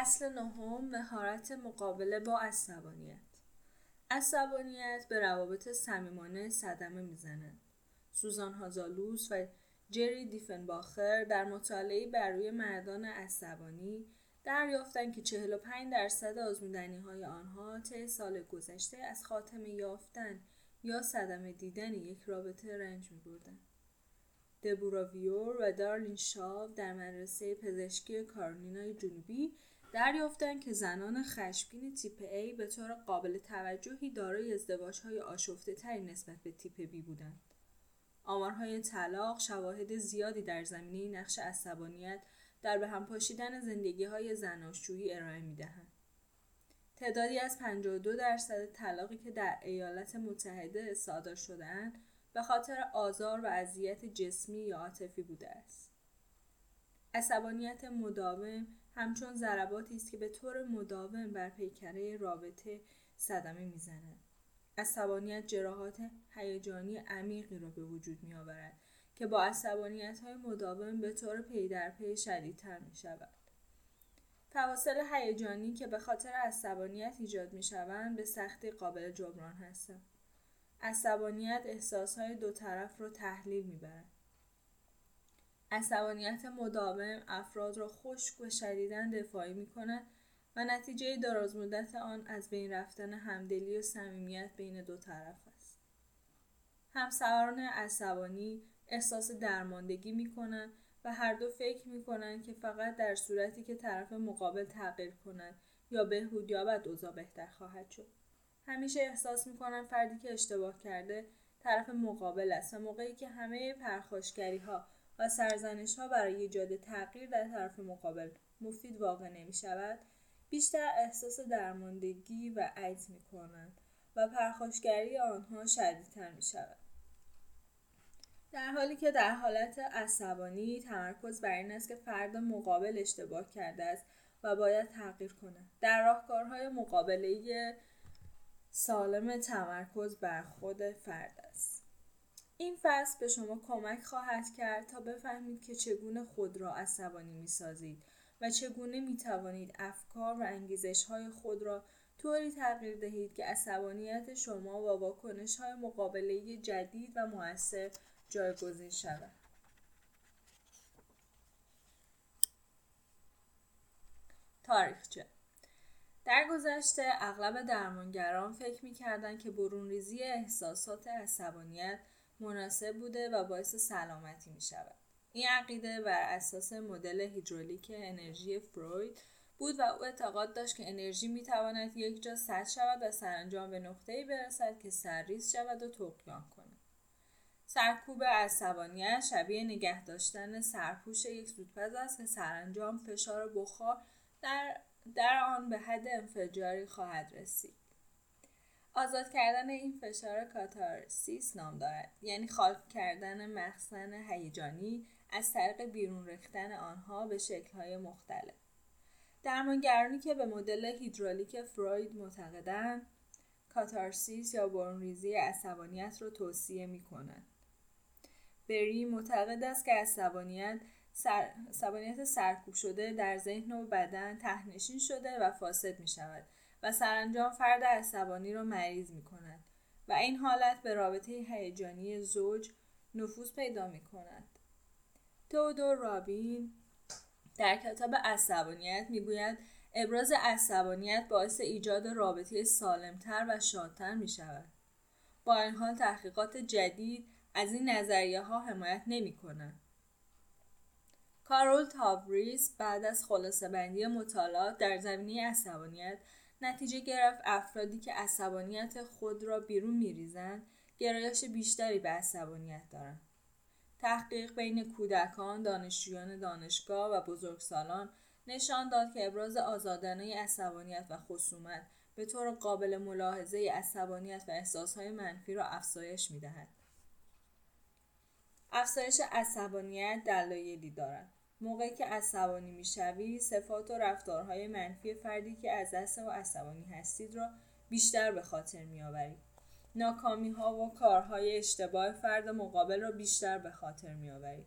فصل نهم مهارت مقابله با عصبانیت عصبانیت به روابط صمیمانه صدمه می‌زند سوزان هازالوس و جری دیفنباخر در مطالعه بر روی مردان عصبانی دریافتند که 45 درصد آزمودنی های آنها طی سال گذشته از خاتمه یافتن یا صدمه دیدن یک رابطه رنج می بردن. دبوراویور و دارلین شاو در مدرسه پزشکی کارولینای جنوبی دریافتند که زنان خشمگین تیپ A به طور قابل توجهی دارای های آشفته تری نسبت به تیپ B بودند. آمارهای طلاق شواهد زیادی در زمینه نقش عصبانیت در به هم پاشیدن زندگی های زناشویی ارائه می دهند. تعدادی از 52 درصد طلاقی که در ایالات متحده صادر شدهاند به خاطر آزار و اذیت جسمی یا عاطفی بوده است. عصبانیت مداوم همچون ضرباتی است که به طور مداوم بر پیکره رابطه صدمه می‌زنند عصبانیت جراحات هیجانی عمیقی را به وجود می آورد که با عصبانیت های مداوم به طور پی در پی شدیدتر می شود. فواصل هیجانی که به خاطر عصبانیت ایجاد می شوند به سختی قابل جبران هستند. عصبانیت احساس های دو طرف را تحلیل می برد. عصبانیت مداوم افراد را خشک و شدیدا دفاعی می کند و نتیجه درازمدت آن از بین رفتن همدلی و صمیمیت بین دو طرف است. همسواران عصبانی احساس درماندگی می کنند و هر دو فکر می کنند که فقط در صورتی که طرف مقابل تغییر کند یا بهبود یابد اوضاع بهتر خواهد شد. همیشه احساس می کنند فردی که اشتباه کرده طرف مقابل است و موقعی که همه پرخاشگری ها و سرزنش ها برای ایجاد تغییر در طرف مقابل مفید واقع نمی شود بیشتر احساس درماندگی و عجز می کنند و پرخاشگری آنها شدیدتر می شود. در حالی که در حالت عصبانی تمرکز بر این است که فرد مقابل اشتباه کرده است و باید تغییر کند. در راهکارهای مقابله سالم تمرکز بر خود فرد است. این فصل به شما کمک خواهد کرد تا بفهمید که چگونه خود را عصبانی می سازید و چگونه می توانید افکار و انگیزش های خود را طوری تغییر دهید که عصبانیت شما با واکنش های مقابله جدید و موثر جایگزین شود. تاریخچه در گذشته اغلب درمانگران فکر می‌کردند که برون ریزی احساسات عصبانیت مناسب بوده و باعث سلامتی می شود. این عقیده بر اساس مدل هیدرولیک انرژی فروید بود و او اعتقاد داشت که انرژی می تواند یک جا سد شود و سرانجام به نقطه‌ای برسد که سرریز شود و تقیان کند. سرکوب عصبانیت شبیه نگه داشتن سرپوش یک زودپز است که سرانجام فشار بخار در, در آن به حد انفجاری خواهد رسید. آزاد کردن این فشار کاتارسیس نام دارد. یعنی خالق کردن مخزن هیجانی از طریق بیرون ریختن آنها به شکلهای مختلف. درمانگرانی که به مدل هیدرولیک فروید معتقدند کاتارسیس یا برونریزی عصبانیت را توصیه می کنند. بری معتقد است که عصبانیت سر... سرکوب شده در ذهن و بدن تهنشین شده و فاسد می شود و سرانجام فرد عصبانی را مریض می کند و این حالت به رابطه هیجانی زوج نفوذ پیدا می کند. تودور رابین در کتاب عصبانیت می‌گوید ابراز عصبانیت باعث ایجاد رابطه سالمتر و شادتر می شود. با این حال تحقیقات جدید از این نظریه ها حمایت نمی کنند. کارول تاوریس بعد از خلاصه بندی مطالعات در زمینه عصبانیت نتیجه گرفت افرادی که عصبانیت خود را بیرون میریزند گرایش بیشتری به عصبانیت دارند. تحقیق بین کودکان دانشجویان دانشگاه و بزرگسالان نشان داد که ابراز آزادانه عصبانیت و خصومت به طور قابل ملاحظه عصبانیت و احساسهای منفی را افزایش می‌دهد. افزایش عصبانیت دلایلی دارد. موقعی که عصبانی می‌شوی صفات و رفتارهای منفی فردی که از دست و عصبانی هستید را بیشتر به خاطر میآورید ناکامی ها و کارهای اشتباه فرد مقابل را بیشتر به خاطر میآورید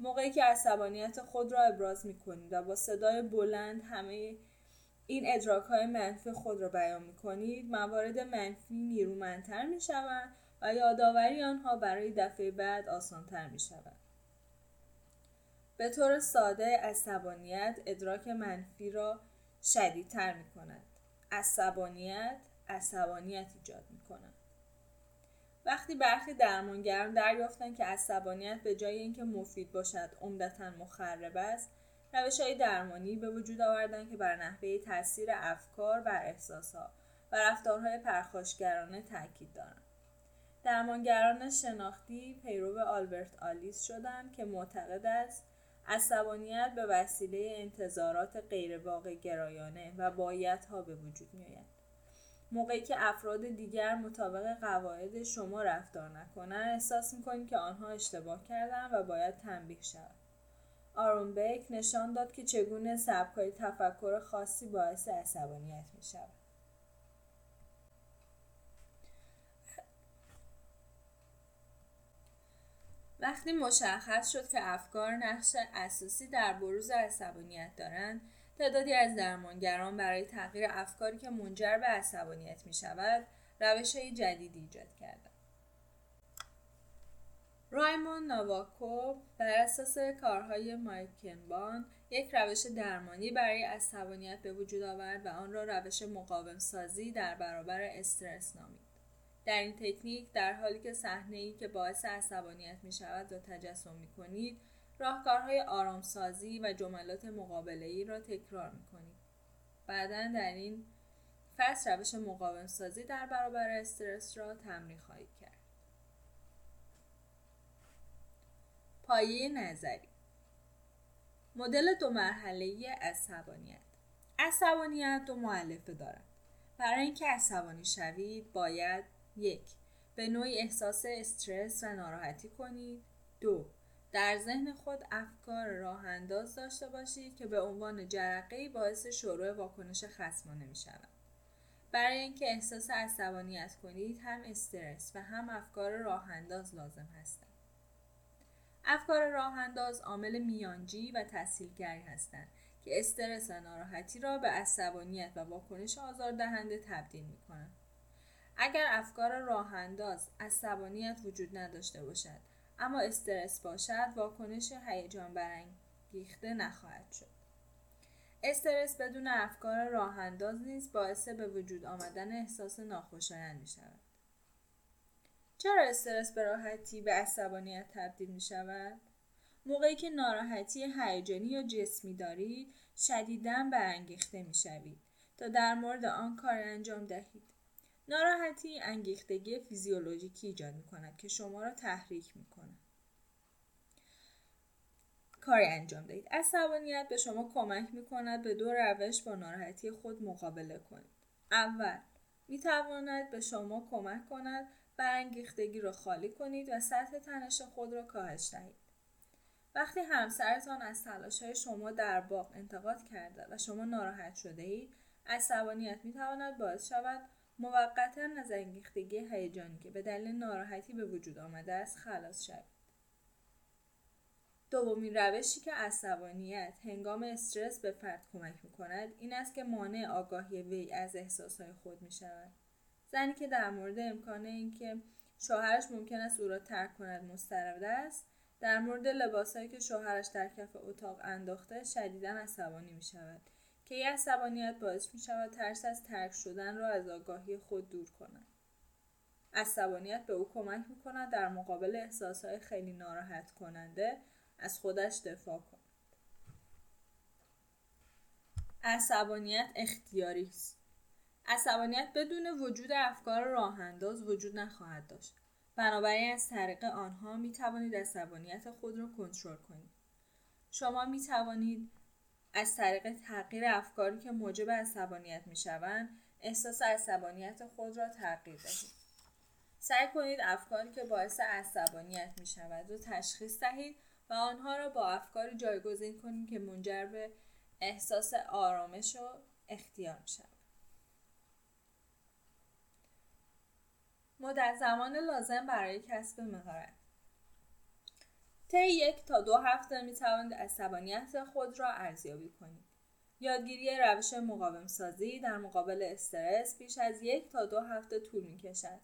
موقعی که عصبانیت خود را ابراز می کنید و با صدای بلند همه این ادراک های منفی خود را بیان می کنید موارد منفی نیرومندتر می شوند و یادآوری آنها برای دفعه بعد آسانتر می شود. به طور ساده عصبانیت ادراک منفی را شدیدتر می کند. عصبانیت عصبانیت ایجاد می کند. وقتی برخی درمانگران دریافتند که عصبانیت به جای اینکه مفید باشد عمدتا مخرب است روش های درمانی به وجود آوردن که بر نحوه تاثیر افکار و احساسها و رفتارهای پرخاشگرانه تاکید دارند درمانگران شناختی پیرو آلبرت آلیس شدند که معتقد است عصبانیت به وسیله انتظارات غیرواقع گرایانه و بایدها به وجود میآید موقعی که افراد دیگر مطابق قواعد شما رفتار نکنند احساس می‌کنید که آنها اشتباه کردند و باید تنبیه شود آرون بیک نشان داد که چگونه سبکای تفکر خاصی باعث عصبانیت می شود. وقتی مشخص شد که افکار نقش اساسی در بروز عصبانیت دارند تعدادی از درمانگران برای تغییر افکاری که منجر به عصبانیت می شود روش های جدیدی ایجاد کردند رایمون نواکو بر اساس کارهای مایکنبان یک روش درمانی برای عصبانیت به وجود آورد و آن را روش مقاوم سازی در برابر استرس نامید. در این تکنیک در حالی که صحنه ای که باعث عصبانیت می شود را تجسم می کنید راهکارهای آرامسازی و جملات مقابله ای را تکرار می کنید. بعدا در این فصل روش مقاوم سازی در برابر استرس را تمرین خواهید کرد. پایه نظری مدل دو مرحله عصبانیت عصبانیت دو معلفه دارد برای اینکه عصبانی شوید باید یک به نوعی احساس استرس و ناراحتی کنید دو در ذهن خود افکار راه انداز داشته باشید که به عنوان جرقه باعث شروع واکنش خصمانه می شود. برای اینکه احساس عصبانیت کنید هم استرس و هم افکار راه انداز لازم هستند. افکار راه انداز عامل میانجی و تسهیلگری هستند که استرس و ناراحتی را به عصبانیت و واکنش آزاردهنده تبدیل می کنند. اگر افکار راه انداز عصبانیت وجود نداشته باشد اما استرس باشد واکنش هیجان برانگیخته نخواهد شد استرس بدون افکار راه انداز نیز باعث به وجود آمدن احساس ناخوشایند می شود چرا استرس به راحتی به عصبانیت تبدیل می شود؟ موقعی که ناراحتی هیجانی یا جسمی دارید شدیدا برانگیخته می شوید تا در مورد آن کار انجام دهید. ناراحتی انگیختگی فیزیولوژیکی ایجاد می کند که شما را تحریک می کند. کاری انجام دهید. عصبانیت به شما کمک می کند به دو روش با ناراحتی خود مقابله کنید. اول می تواند به شما کمک کند برانگیختگی را خالی کنید و سطح تنش خود را کاهش دهید. وقتی همسرتان از تلاش های شما در باغ انتقاد کرده و شما ناراحت شده اید عصبانیت می تواند باعث شود موقتا از انگیختگی هیجانی که به دلیل ناراحتی به وجود آمده است خلاص شوید. دومین روشی که عصبانیت هنگام استرس به فرد کمک می کند این است که مانع آگاهی وی از احساسهای خود می شود زنی که در مورد امکان اینکه شوهرش ممکن است او را ترک کند مسترد است در مورد لباسهایی که شوهرش در کف اتاق انداخته شدیدا عصبانی می شود که این عصبانیت باعث می شود ترس از ترک شدن را از آگاهی خود دور کند. عصبانیت به او کمک می کند در مقابل احساسهای خیلی ناراحت کننده از خودش دفاع کند. عصبانیت اختیاری است. عصبانیت بدون وجود افکار راه انداز وجود نخواهد داشت. بنابراین از طریق آنها می توانید عصبانیت خود را کنترل کنید. شما می توانید از طریق تغییر افکاری که موجب عصبانیت می شوند احساس عصبانیت خود را تغییر دهید سعی کنید افکاری که باعث عصبانیت می شود را تشخیص دهید و آنها را با افکاری جایگزین کنید که منجر به احساس آرامش و اختیار شود. مدت زمان لازم برای کسب مهارت طی یک تا دو هفته می توانید عصبانیت خود را ارزیابی کنید یادگیری روش مقاوم سازی در مقابل استرس بیش از یک تا دو هفته طول می کشد.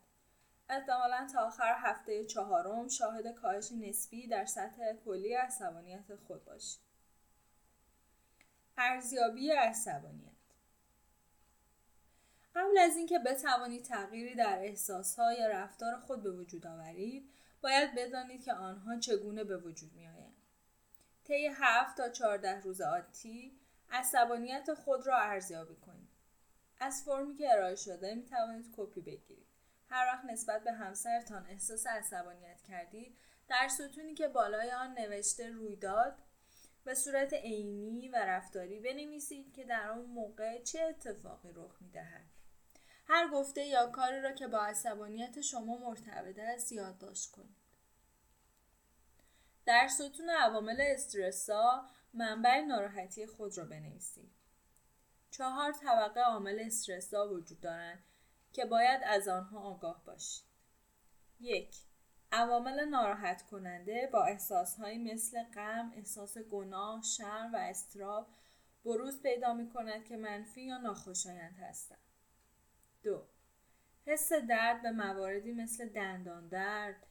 احتمالا تا آخر هفته چهارم شاهد کاهش نسبی در سطح کلی عصبانیت خود باشید. ارزیابی عصبانیت قبل از اینکه بتوانید تغییری در احساسها یا رفتار خود به وجود آورید باید بدانید که آنها چگونه به وجود می آیند. طی 7 تا 14 روز آتی عصبانیت خود را ارزیابی کنید. از فرمی که ارائه شده می توانید کپی بگیرید. هر وقت نسبت به همسرتان احساس عصبانیت کردید در ستونی که بالای آن نوشته رویداد به صورت عینی و رفتاری بنویسید که در آن موقع چه اتفاقی رخ می دهد. هر گفته یا کاری را که با عصبانیت شما مرتبط است یادداشت کنید. در ستون عوامل استرسا منبع ناراحتی خود را بنویسید. چهار طبقه عامل استرسا وجود دارند که باید از آنها آگاه باشید. یک عوامل ناراحت کننده با احساسهایی مثل غم، احساس گناه، شرم و استراب بروز پیدا می کند که منفی یا ناخوشایند هستند. دو حس درد به مواردی مثل دندان درد،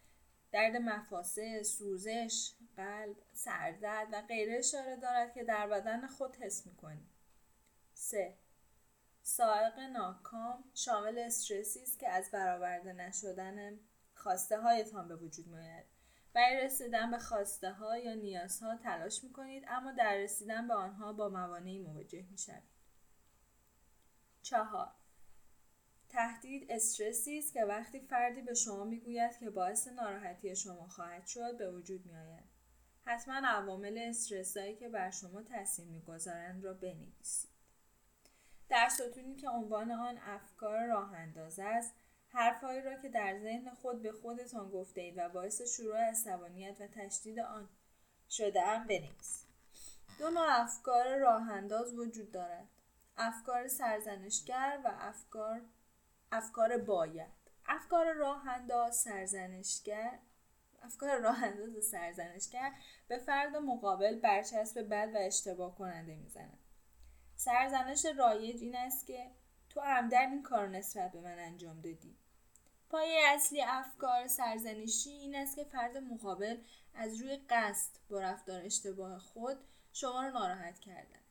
درد مفاصل، سوزش، قلب، سردرد و غیره اشاره دارد که در بدن خود حس می‌کنید. 3. سائق ناکام شامل استرسی است که از برآورده نشدن خواسته هایتان به وجود میآید برای رسیدن به خواسته ها یا نیازها تلاش می کنید اما در رسیدن به آنها با موانعی مواجه می شوید. چهار تهدید استرسی است که وقتی فردی به شما می‌گوید که باعث ناراحتی شما خواهد شد به وجود می آید. حتما عوامل استرسایی که بر شما تاثیر می‌گذارند را بنویسید. در ستونی که عنوان آن افکار راه انداز است حرفهایی را که در ذهن خود به خودتان گفته اید و باعث شروع عصبانیت و تشدید آن شده ام بنویسید دو نوع افکار راه انداز وجود دارد افکار سرزنشگر و افکار افکار باید. افکار راه انداز سرزنشگر افکار راه انداز سرزنشگر به فرد مقابل برچسب بد و اشتباه کننده می‌زنند سرزنش رایج این است که تو عمدن این کار نسبت به من انجام دادی. پایه اصلی افکار سرزنشی این است که فرد مقابل از روی قصد با رفتار اشتباه خود شما را ناراحت است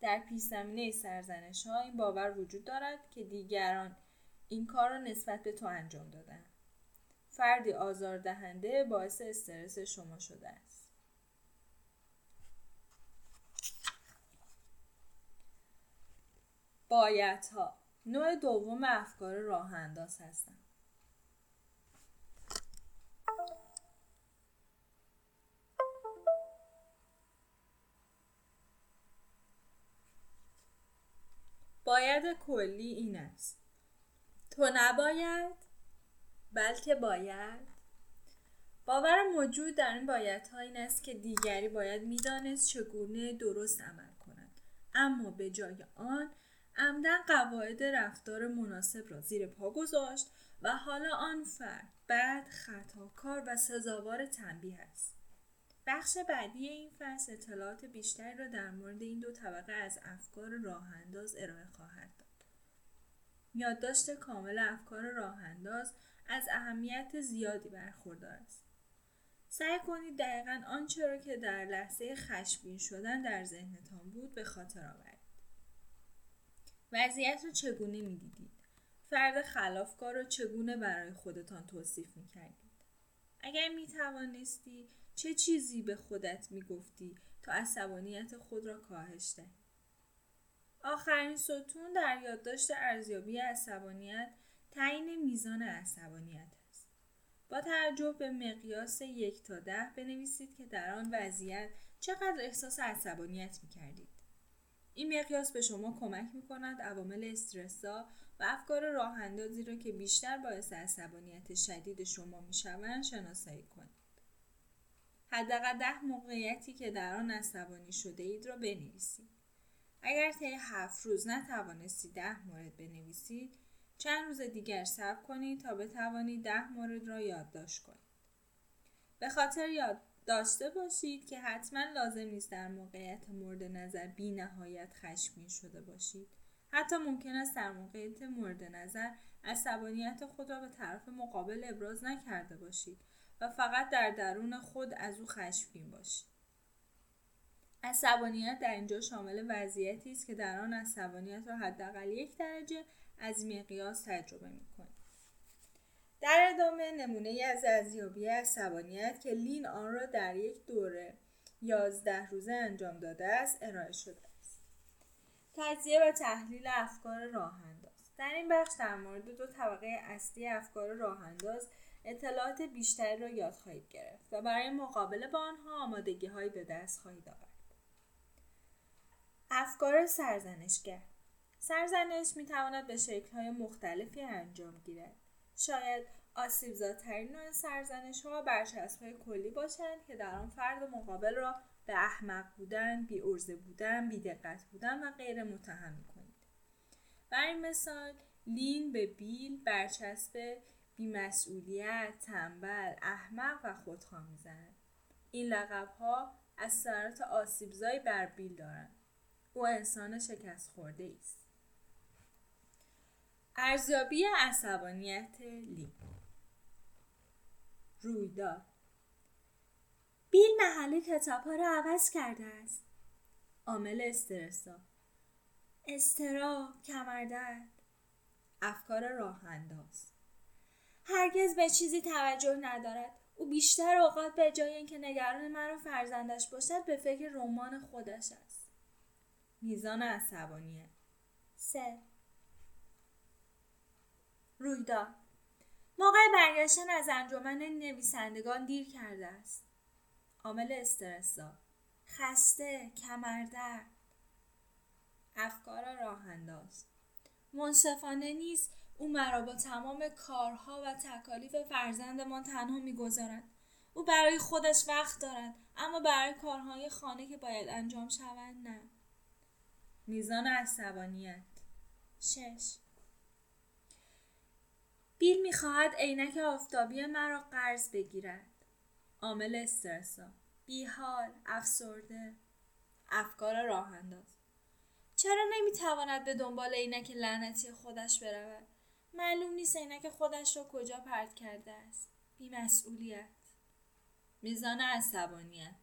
در پیش زمینه سرزنش ها این باور وجود دارد که دیگران این کار را نسبت به تو انجام دادن. فردی آزاردهنده باعث استرس شما شده است. ها نوع دوم افکار راه انداز هستند. باید کلی این است. تو نباید بلکه باید. باور موجود در این بایدها این است که دیگری باید می‌دانست چگونه درست عمل کند. اما به جای آن عمدن قواعد رفتار مناسب را زیر پا گذاشت و حالا آن فرد بد خطاکار و سزاوار تنبیه است. بخش بعدی این فصل اطلاعات بیشتری را در مورد این دو طبقه از افکار راه انداز ارائه خواهد داد. یادداشت کامل افکار راه انداز از اهمیت زیادی برخوردار است. سعی کنید دقیقا آنچه را که در لحظه خشمگین شدن در ذهنتان بود به خاطر آورید. وضعیت رو چگونه می‌دیدید؟ فرد خلافکار رو چگونه برای خودتان توصیف می‌کردید؟ اگر می‌توانستی چه چیزی به خودت می‌گفتی تا عصبانیت خود را کاهش دهی آخرین ستون در یادداشت ارزیابی عصبانیت تعیین میزان عصبانیت است. با توجه به مقیاس یک تا ده بنویسید که در آن وضعیت چقدر احساس عصبانیت می‌کردید. این مقیاس به شما کمک می کند عوامل استرسا و افکار راه اندازی را که بیشتر باعث عصبانیت شدید شما می شوند شناسایی کنید. حداقل ده موقعیتی که در آن عصبانی شده اید را بنویسید. اگر طی هفت روز نتوانستید ده مورد بنویسید چند روز دیگر صبر کنید تا بتوانید ده مورد را یادداشت کنید. به خاطر یاد داشته باشید که حتما لازم نیست در موقعیت مورد نظر بی نهایت خشمگین شده باشید حتی ممکن است در موقعیت مورد نظر عصبانیت خود را به طرف مقابل ابراز نکرده باشید و فقط در درون خود از او خشمگین باشید. عصبانیت در اینجا شامل وضعیتی است که در آن عصبانیت را حداقل یک درجه از مقیاس تجربه می‌کنید. در ادامه نمونه از ارزیابی عصبانیت که لین آن را در یک دوره یازده روزه انجام داده است ارائه شده است. تجزیه و تحلیل افکار راه انداز در این بخش در مورد دو طبقه اصلی افکار راه انداز اطلاعات بیشتری را یاد خواهید گرفت و برای مقابله با آنها آمادگی هایی به دست خواهید آورد افکار سرزنشگر سرزنش می تواند به شکل های مختلفی انجام گیرد شاید آسیبزاترین نوع سرزنش ها برچسب های کلی باشند که در آن فرد مقابل را به احمق بودن، بی ارزه بودن، بی دقت بودن و غیر متهم می کنید. برای مثال لین به بیل برچسب بیمسئولیت، تنبل، احمق و خودخواه می‌زند. این لقب ها اثرات آسیبزایی بر بیل دارند. او انسان شکست خورده است. ارزیابی عصبانیت لین رویداد بیل محل کتاب ها را عوض کرده است عامل استرسا استرا کمردرد افکار راه انداز هرگز به چیزی توجه ندارد. او بیشتر اوقات به جای اینکه نگران من و فرزندش باشد به فکر رمان خودش است. میزان عصبانیت سه. رویداد. موقع برگشتن از انجمن نویسندگان دیر کرده است. عامل استرسا خسته کمردرد. افکار راه انداز منصفانه نیست او مرا با تمام کارها و تکالیف فرزندمان تنها می‌گذارد. او برای خودش وقت دارد اما برای کارهای خانه که باید انجام شوند نه. میزان عصبانیت. شش. بیل می‌خواهد عینک آفتابی مرا قرض بگیرد. عامل استرسا. بیحال افسرده. افکار راه انداز چرا نمی‌تواند به دنبال عینک لعنتی خودش برود؟ معلوم نیست عینک خودش را کجا پرت کرده است. بیمسئولیت میزان عصبانیت.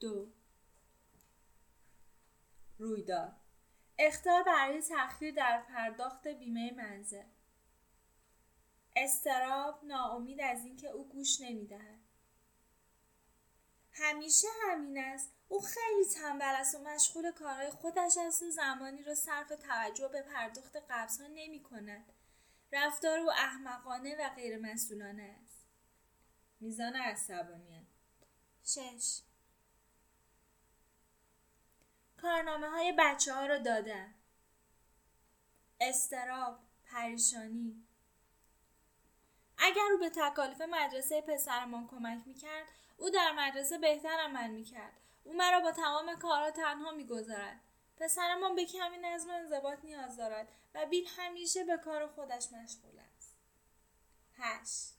دو. رویداد. اختار برای تأخیر در پرداخت بیمه منزل. استراب ناامید از اینکه او گوش نمی‌دهد. همیشه همین است. او خیلی تنبل است و مشغول کارهای خودش است و زمانی را صرف توجه به پرداخت قبضها نمی کند. رفتار او احمقانه و غیر مسئولانه است. میزان عصبانیت شش. کارنامه های بچه ها را دادن. استراب پریشانی. اگر او به تکالیف مدرسه پسرمان کمک می‌کرد او در مدرسه بهتر عمل می‌کرد. او مرا با تمام کارها تنها می‌گذارد. پسرمان به کمی نظم و انضباط نیاز دارد و بیل همیشه به کار خودش مشغول است. هشت.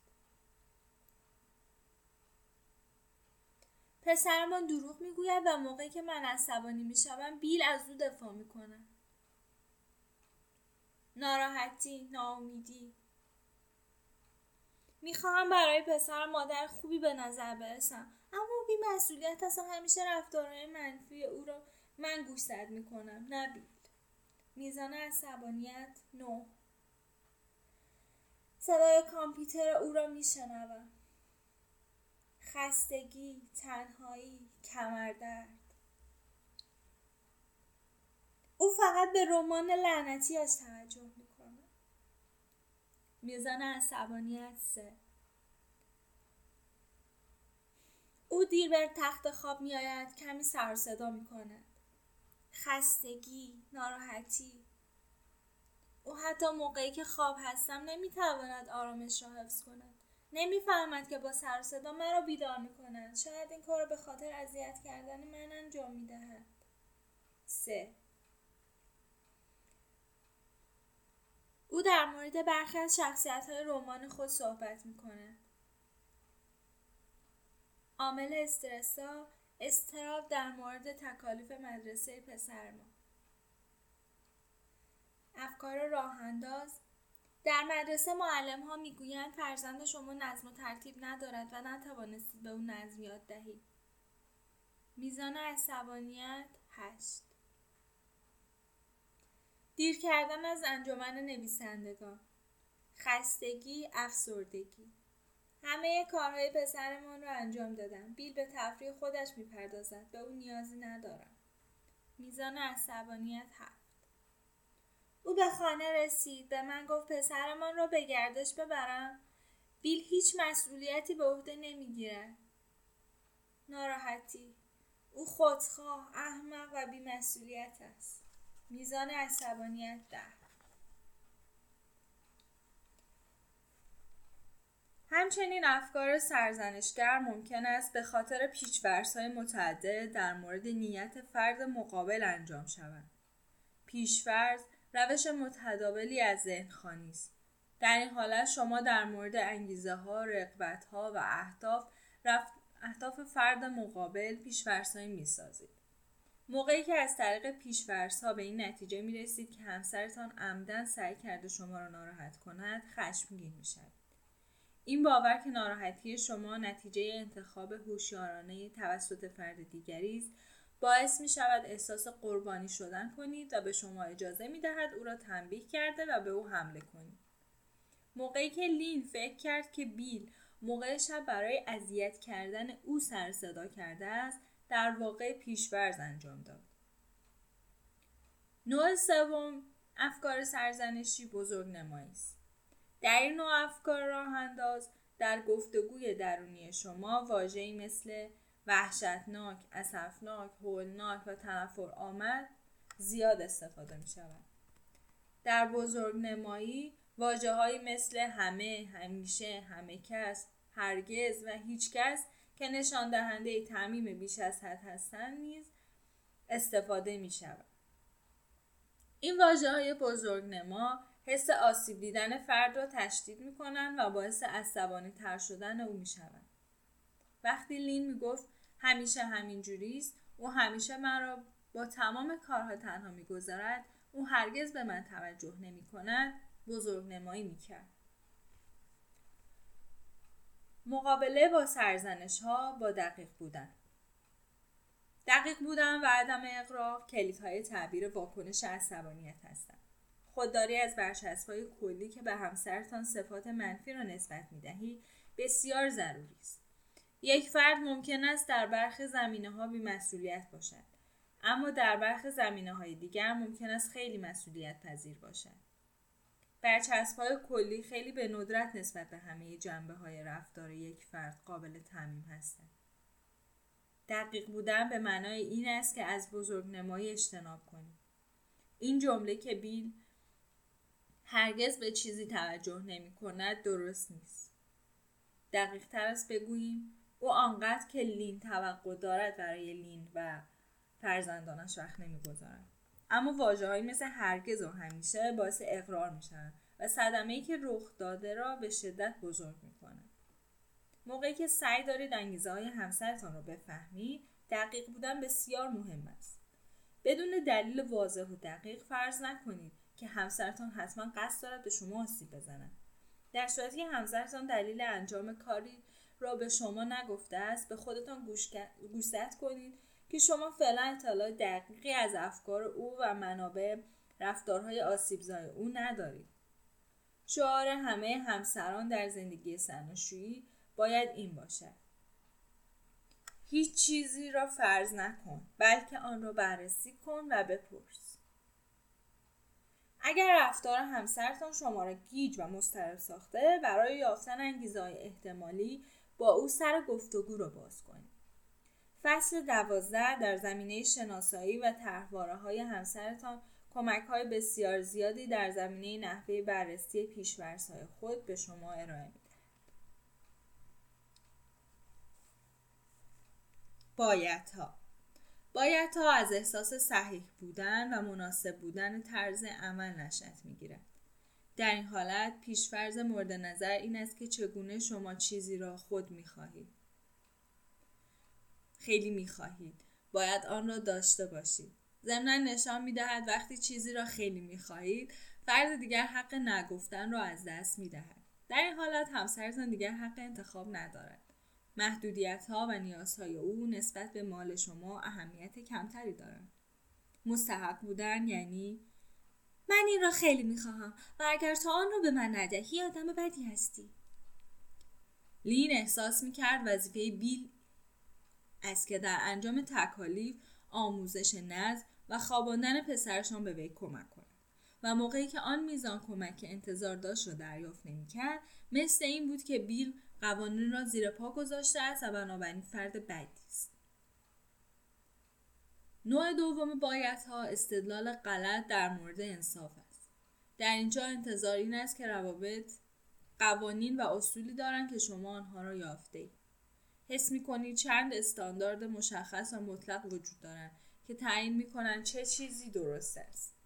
پسرمان دروغ می‌گوید و موقعی که من عصبانی می‌شوم بیل از او دفاع می‌کند. ناراحتی ناامیدی. می‌خواهم برای پسر مادر خوبی به نظر برسم اما بی مسئولیت است همیشه رفتارهای منفی او را من گوشزد می‌کنم. نبید. میزان عصبانیت نو صدای کامپیوتر او را میشنوم. خستگی تنهایی کمردرد. او فقط به رمان لعنتیش توجه می‌کنه میزان عصبانیت سه. او دیر بر تخت خواب میآید. کمی سر صدا می کند. خستگی، ناراحتی. او حتی موقعی که خواب هستم نمی‌تواند آرامش را حفظ کند. نمی‌فهمد که با سر صدا مرا بیدار می کند. شاید این کار به خاطر اذیت کردن من انجام می دهد. سه او در مورد برخی از شخصیت های رمان خود صحبت می کند. عامل استرسا استراب در مورد تکالیف مدرسه پسر ما. افکار راه انداز در مدرسه معلم ها می‌گویند فرزند شما نظم و ترتیب ندارد و نتوانستید به او نظم یاد دهید. میزان عصبانیت هشت. دیر کردن از انجمن نویسندگان. خستگی افسردگی. همه کارهای پسرمان را انجام دادم. بیل به تفریح خودش می‌پردازد. به او نیازی ندارم. میزان عصبانیت هفت. او به خانه رسید. به من گفت پسرمان را به گردش ببرم. بیل هیچ مسئولیتی به عهده نمی‌گیرد ناراحتی. او خودخواه احمق و بیمسئولیت است. میزان عصبانیت ده. همچنین افکار سرزنشگر ممکن است به خاطر پیشورس‌های متعدد در مورد نیت فرد مقابل انجام شوند. پیشورز روش متداولی از ذهنخوانی است. در این حالت شما در مورد انگیزه ها، رقبت ها و اهداف اهداف فرد مقابل پیشورسایی می سازید. موقعی که از طریق پیشورس ها به این نتیجه می رسید که همسرتان عمدن سعی کرده شما را ناراحت کند خشمگین می شد. این باور که ناراحتی شما نتیجه انتخاب هوشیارانه توسط فرد دیگری است باعث می شود احساس قربانی شدن کنید و به شما اجازه می دهد او را تنبیه کرده و به او حمله کنید. موقعی که لین فکر کرد که بیل موقع شب برای اذیت کردن او سر صدا کرده است در واقع پیشورز انجام داد. نوع سوم افکار سرزنشی بزرگ نمایی است. در این نوع افکار راه انداز در گفتگوی درونی شما واژه‌ای مثل وحشتناک، اسفناک، هولناک و تنفر آمد زیاد استفاده می شود. در بزرگ نمایی واجه مثل همه، همیشه، همه کس، هرگز و هیچ کس که نشان دهنده تعمیم بیش از حد هستند نیز استفاده می شود. این واجه های بزرگ نما حس آسیب دیدن فرد را تشدید می کنند و باعث عصبانی تر شدن او می شود. وقتی لین می گفت همیشه همین است او همیشه من را با تمام کارها تنها می‌گذارد او هرگز به من توجه نمی کند بزرگ نمایی می کرد. مقابله با سرزنش ها با دقیق بودن دقیق بودن و عدم اقراق کلیدهای تعبیر واکنش عصبانیت هستند خودداری از های کلی که به همسرتان صفات منفی را نسبت می دهید بسیار ضروری است یک فرد ممکن است در برخی زمینه ها بی مسئولیت باشد اما در برخی زمینه های دیگر ممکن است خیلی مسئولیت پذیر باشد برچسب های کلی خیلی به ندرت نسبت به همه جنبه های رفتار یک فرد قابل تعمیم هستند. دقیق بودن به معنای این است که از بزرگ نمایی اجتناب کنید. این جمله که بیل هرگز به چیزی توجه نمی کند درست نیست. دقیق تر است بگوییم او آنقدر که لین توقع دارد برای لین و فرزندانش وقت نمی‌گذارد. اما واجه مثل هرگز و همیشه باعث اقرار میشن و صدمه ای که رخ داده را به شدت بزرگ می‌کنه موقعی که سعی دارید انگیزه های همسرتان را بفهمید دقیق بودن بسیار مهم است. بدون دلیل واضح و دقیق فرض نکنید که همسرتان حتما قصد دارد به شما آسیب بزند. در صورتی که همسرتان دلیل انجام کاری را به شما نگفته است به خودتان گوشزد کنید که شما فعلا اطلاع دقیقی از افکار او و منابع رفتارهای آسیبزای او ندارید. شعار همه همسران در زندگی سناشویی باید این باشد. هیچ چیزی را فرض نکن بلکه آن را بررسی کن و بپرس. اگر رفتار همسرتان شما را گیج و مضطرب ساخته برای یافتن انگیزه احتمالی با او سر گفتگو را باز کنید فصل دوازده در زمینه شناسایی و تحواره های همسرتان کمک های بسیار زیادی در زمینه نحوه بررسی پیشورس های خود به شما ارائه میده. بایت ها بایت ها از احساس صحیح بودن و مناسب بودن طرز عمل نشأت می‌گیرد. در این حالت پیشفرز مورد نظر این است که چگونه شما چیزی را خود می‌خواهید. خیلی می‌خواهید باید آن را داشته باشید ضمنا نشان می‌دهد وقتی چیزی را خیلی می‌خواهید فرد دیگر حق نگفتن را از دست می‌دهد در این حالت همسرتان دیگر حق انتخاب ندارد محدودیت ها و نیازهای او نسبت به مال شما اهمیت کمتری دارند. مستحق بودن یعنی من این را خیلی می‌خواهم و اگر تا آن را به من ندهی آدم بدی هستی. لین احساس می‌کرد وظیفه بیل است که در انجام تکالیف آموزش نظم و خواباندن پسرشان به وی کمک کند. و موقعی که آن میزان کمک که انتظار داشت را دریافت نمی‌کرد مثل این بود که بیل قوانین را زیر پا گذاشته است و بنابراین فرد بدی است نوع دوم بایت ها استدلال غلط در مورد انصاف است در اینجا انتظار این است که روابط قوانین و اصولی دارند که شما آنها را یافته اید. حس می کنید چند استاندارد مشخص و مطلق وجود دارند که تعیین می کنند چه چیزی درست است.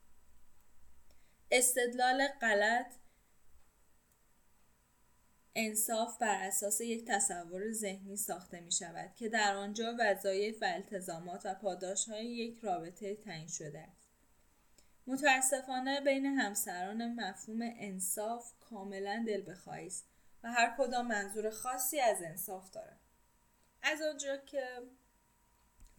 استدلال غلط انصاف بر اساس یک تصور ذهنی ساخته می شود که در آنجا وظایف و التزامات و پاداش های یک رابطه تعیین شده است. متاسفانه بین همسران مفهوم انصاف کاملا دل بخواهی است و هر کدام منظور خاصی از انصاف دارد. از آنجا که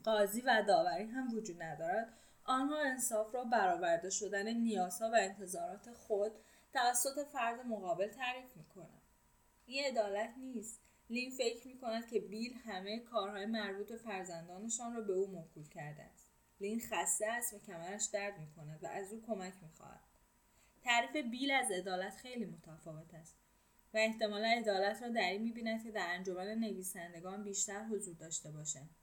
قاضی و داوری هم وجود ندارد آنها انصاف را برآورده شدن نیازها و انتظارات خود توسط فرد مقابل تعریف می کنند. این عدالت نیست لین فکر می کند که بیل همه کارهای مربوط به فرزندانشان را به او موکول کرده است لین خسته است و کمرش درد می کند و از او کمک می خواهد. تعریف بیل از عدالت خیلی متفاوت است و احتمالا عدالت را در این می‌بیند که در انجمن نویسندگان بیشتر حضور داشته باشد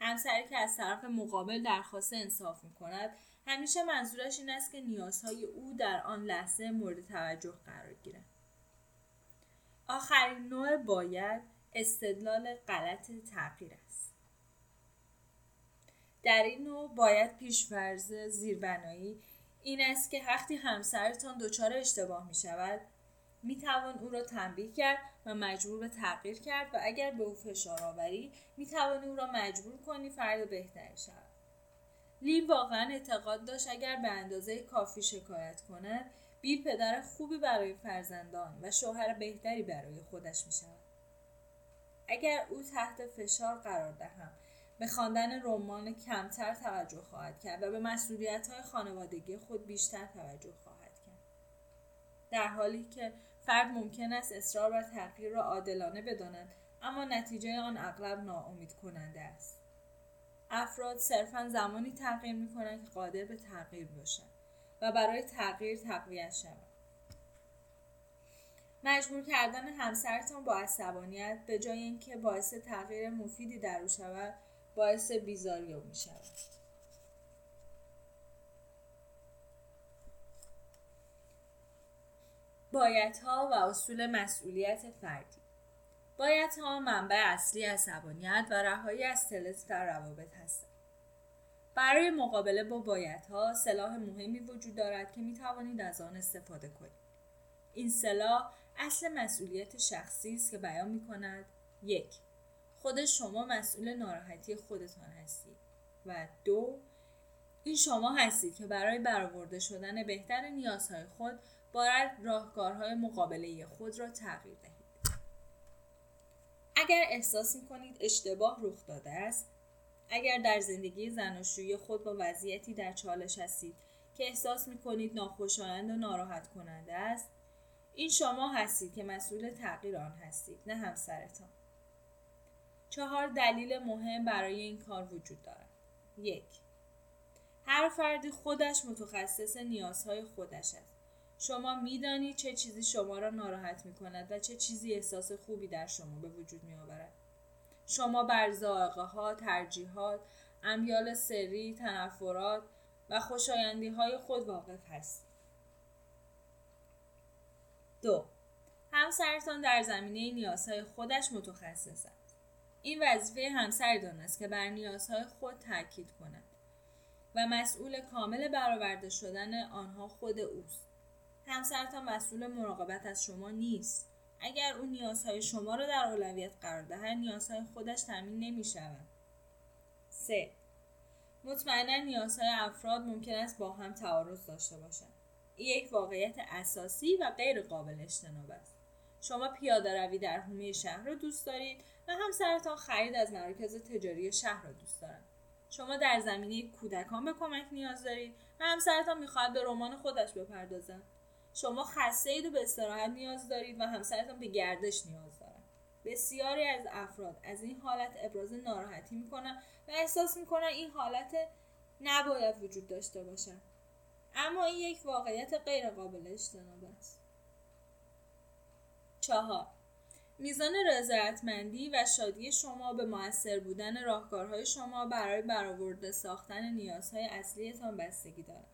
همسری که از طرف مقابل درخواست انصاف می کند همیشه منظورش این است که نیازهای او در آن لحظه مورد توجه قرار گیرد. آخرین نوع باید استدلال غلط تغییر است. در این نوع باید پیشفرز زیربنایی این است که وقتی همسرتان دچار اشتباه می شود می توان او را تنبیه کرد و مجبور به تغییر کرد و اگر به او فشار آوری می توانی او را مجبور کنی فرد بهتری شود لین واقعا اعتقاد داشت اگر به اندازه کافی شکایت کند بیل پدر خوبی برای فرزندان و شوهر بهتری برای خودش می شود. اگر او تحت فشار قرار دهم به خواندن رمان کمتر توجه خواهد کرد و به مسئولیت های خانوادگی خود بیشتر توجه خواهد کرد. در حالی که فرد ممکن است اصرار بر تغییر را عادلانه بداند اما نتیجه آن اغلب ناامید کننده است. افراد صرفا زمانی تغییر می کنند که قادر به تغییر باشند. و برای تغییر تقویت شود مجبور کردن همسرتان با عصبانیت به جای اینکه باعث تغییر مفیدی در او شود باعث بیزاری او می شود ها و اصول مسئولیت فردی. ها منبع اصلی عصبانیت و رهایی از تلس در روابط هستند. برای مقابله با بایدها سلاح مهمی وجود دارد که می توانید از آن استفاده کنید. این سلاح اصل مسئولیت شخصی است که بیان می کند یک خود شما مسئول ناراحتی خودتان هستید. و دو این شما هستید که برای برآورده شدن بهتر نیازهای خود باید راهکارهای مقابله خود را تغییر دهید. اگر احساس می کنید اشتباه رخ داده است اگر در زندگی زناشویی خود با وضعیتی در چالش هستید که احساس می کنید ناخوشایند و ناراحت کننده است این شما هستید که مسئول تغییر آن هستید نه همسرتان. چهار دلیل مهم برای این کار وجود دارد. یک هر فردی خودش متخصص نیازهای خودش است. شما می‌دانید چه چیزی شما را ناراحت می کند و چه چیزی احساس خوبی در شما به وجود می آورد شما بر ها، ترجیحات، امیال سری، تنفرات و خوشایندی های خود واقف هستید. دو همسرتان در زمینه نیازهای خودش متخصص است. این وظیفه همسرتان است که بر نیازهای خود تاکید کند و مسئول کامل برآورده شدن آنها خود اوست. همسرتان مسئول مراقبت از شما نیست. اگر او نیازهای شما را در اولویت قرار دهد نیازهای خودش تامین نمی شود سه. مطمئنا نیازهای افراد ممکن است با هم تعارض داشته باشند. این یک واقعیت اساسی و غیر قابل اجتناب است. شما پیاده روی در حومه شهر را دوست دارید و همسرتان خرید از مراکز تجاری شهر را دوست دارند. شما در زمینه کودکان به کمک نیاز دارید و همسرتان می‌خواهد به رمان خودش بپردازد. شما خسته اید و به استراحت نیاز دارید و همسرتان به گردش نیاز دارد بسیاری از افراد از این حالت ابراز ناراحتی می‌کنن و احساس می‌کنن این حالت نباید وجود داشته باشد اما این یک واقعیت غیر قابل اجتناب است. چهار. میزان رضایتمندی و شادی شما به موثر بودن راهکارهای شما برای برآورده ساختن نیازهای اصلیتان بستگی دارد.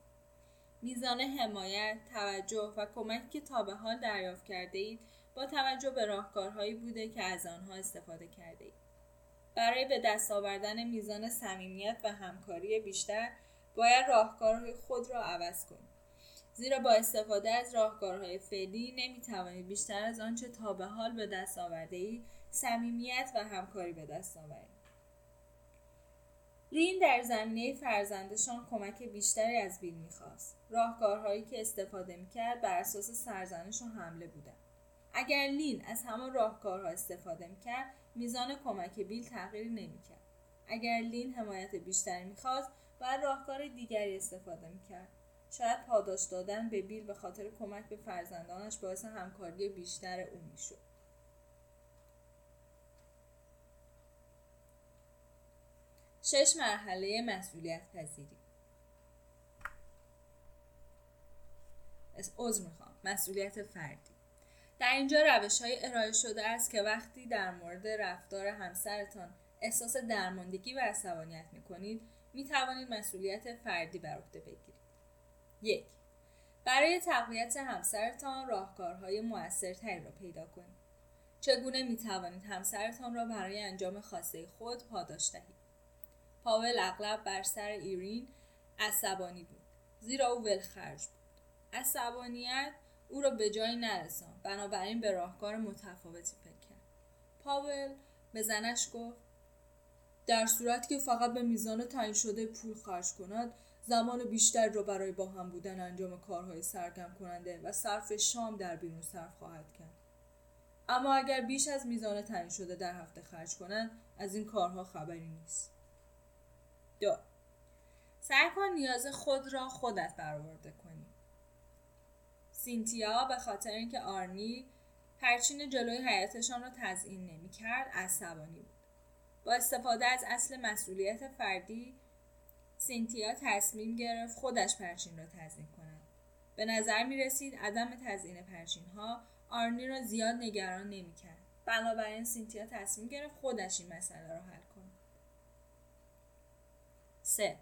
میزان حمایت توجه و کمکی که تا به حال دریافت کرده اید با توجه به راهکارهایی بوده که از آنها استفاده کرده اید برای به دست آوردن میزان صمیمیت و همکاری بیشتر باید راهکارهای خود را عوض کنید. زیرا با استفاده از راهکارهای فعلی نمی‌توانید بیشتر از آنچه تا به حال به دست آورده ای صمیمیت و همکاری به دست آورید. لین در زمینه فرزندشان کمک بیشتری از بیل می‌خواست. راهکارهایی که استفاده می‌کرد بر اساس سرزنش و حمله بودند. اگر لین از همان راهکارها استفاده می‌کرد میزان کمک بیل تغییری نمی‌کرد. اگر لین حمایت بیشتری می‌خواست باید راهکار دیگری استفاده می‌کرد. شاید پاداش دادن به بیل به خاطر کمک به فرزندانش باعث همکاری بیشتر او می‌شد. شش مرحله مسئولیت پذیری عذر می‌خوام مسئولیت فردی در اینجا روش های ارائه شده است که وقتی در مورد رفتار همسرتان احساس درماندگی و عصبانیت می کنید می توانید مسئولیت فردی بر عهده بگیرید. یک برای تقویت همسرتان راهکارهای موثرتری را پیدا کنید. چگونه می توانید همسرتان را برای انجام خواسته خود پاداش دهید؟ پاول اغلب بر سر ایرین عصبانی بود زیرا او ولخرج بود. عصبانیت او را به جایی نرسان بنابراین به راهکار متفاوتی فکر کرد. پاول به زنش گفت در صورتی که فقط به میزان تعیین شده پول خرج کند زمان بیشتر را برای با هم بودن انجام کارهای سرگرم کننده و صرف شام در بیرون صرف خواهد کرد. اما اگر بیش از میزان تعیین شده در هفته خرج کنند از این کارها خبری نیست. دو. سعی کن نیاز خود را خودت برآورده کنی. سینتیا به خاطر اینکه آرنی پرچین جلوی حیاتشان را تزیین نمی‌کرد عصبانی بود. با استفاده از اصل مسئولیت فردی سینتیا تصمیم گرفت خودش پرچین را تزیین کند. به نظر می رسید عدم تزیین پرچین ها آرنی را زیاد نگران نمی کرد. بنابراین سینتیا تصمیم گرفت خودش این مسئله را حل 3.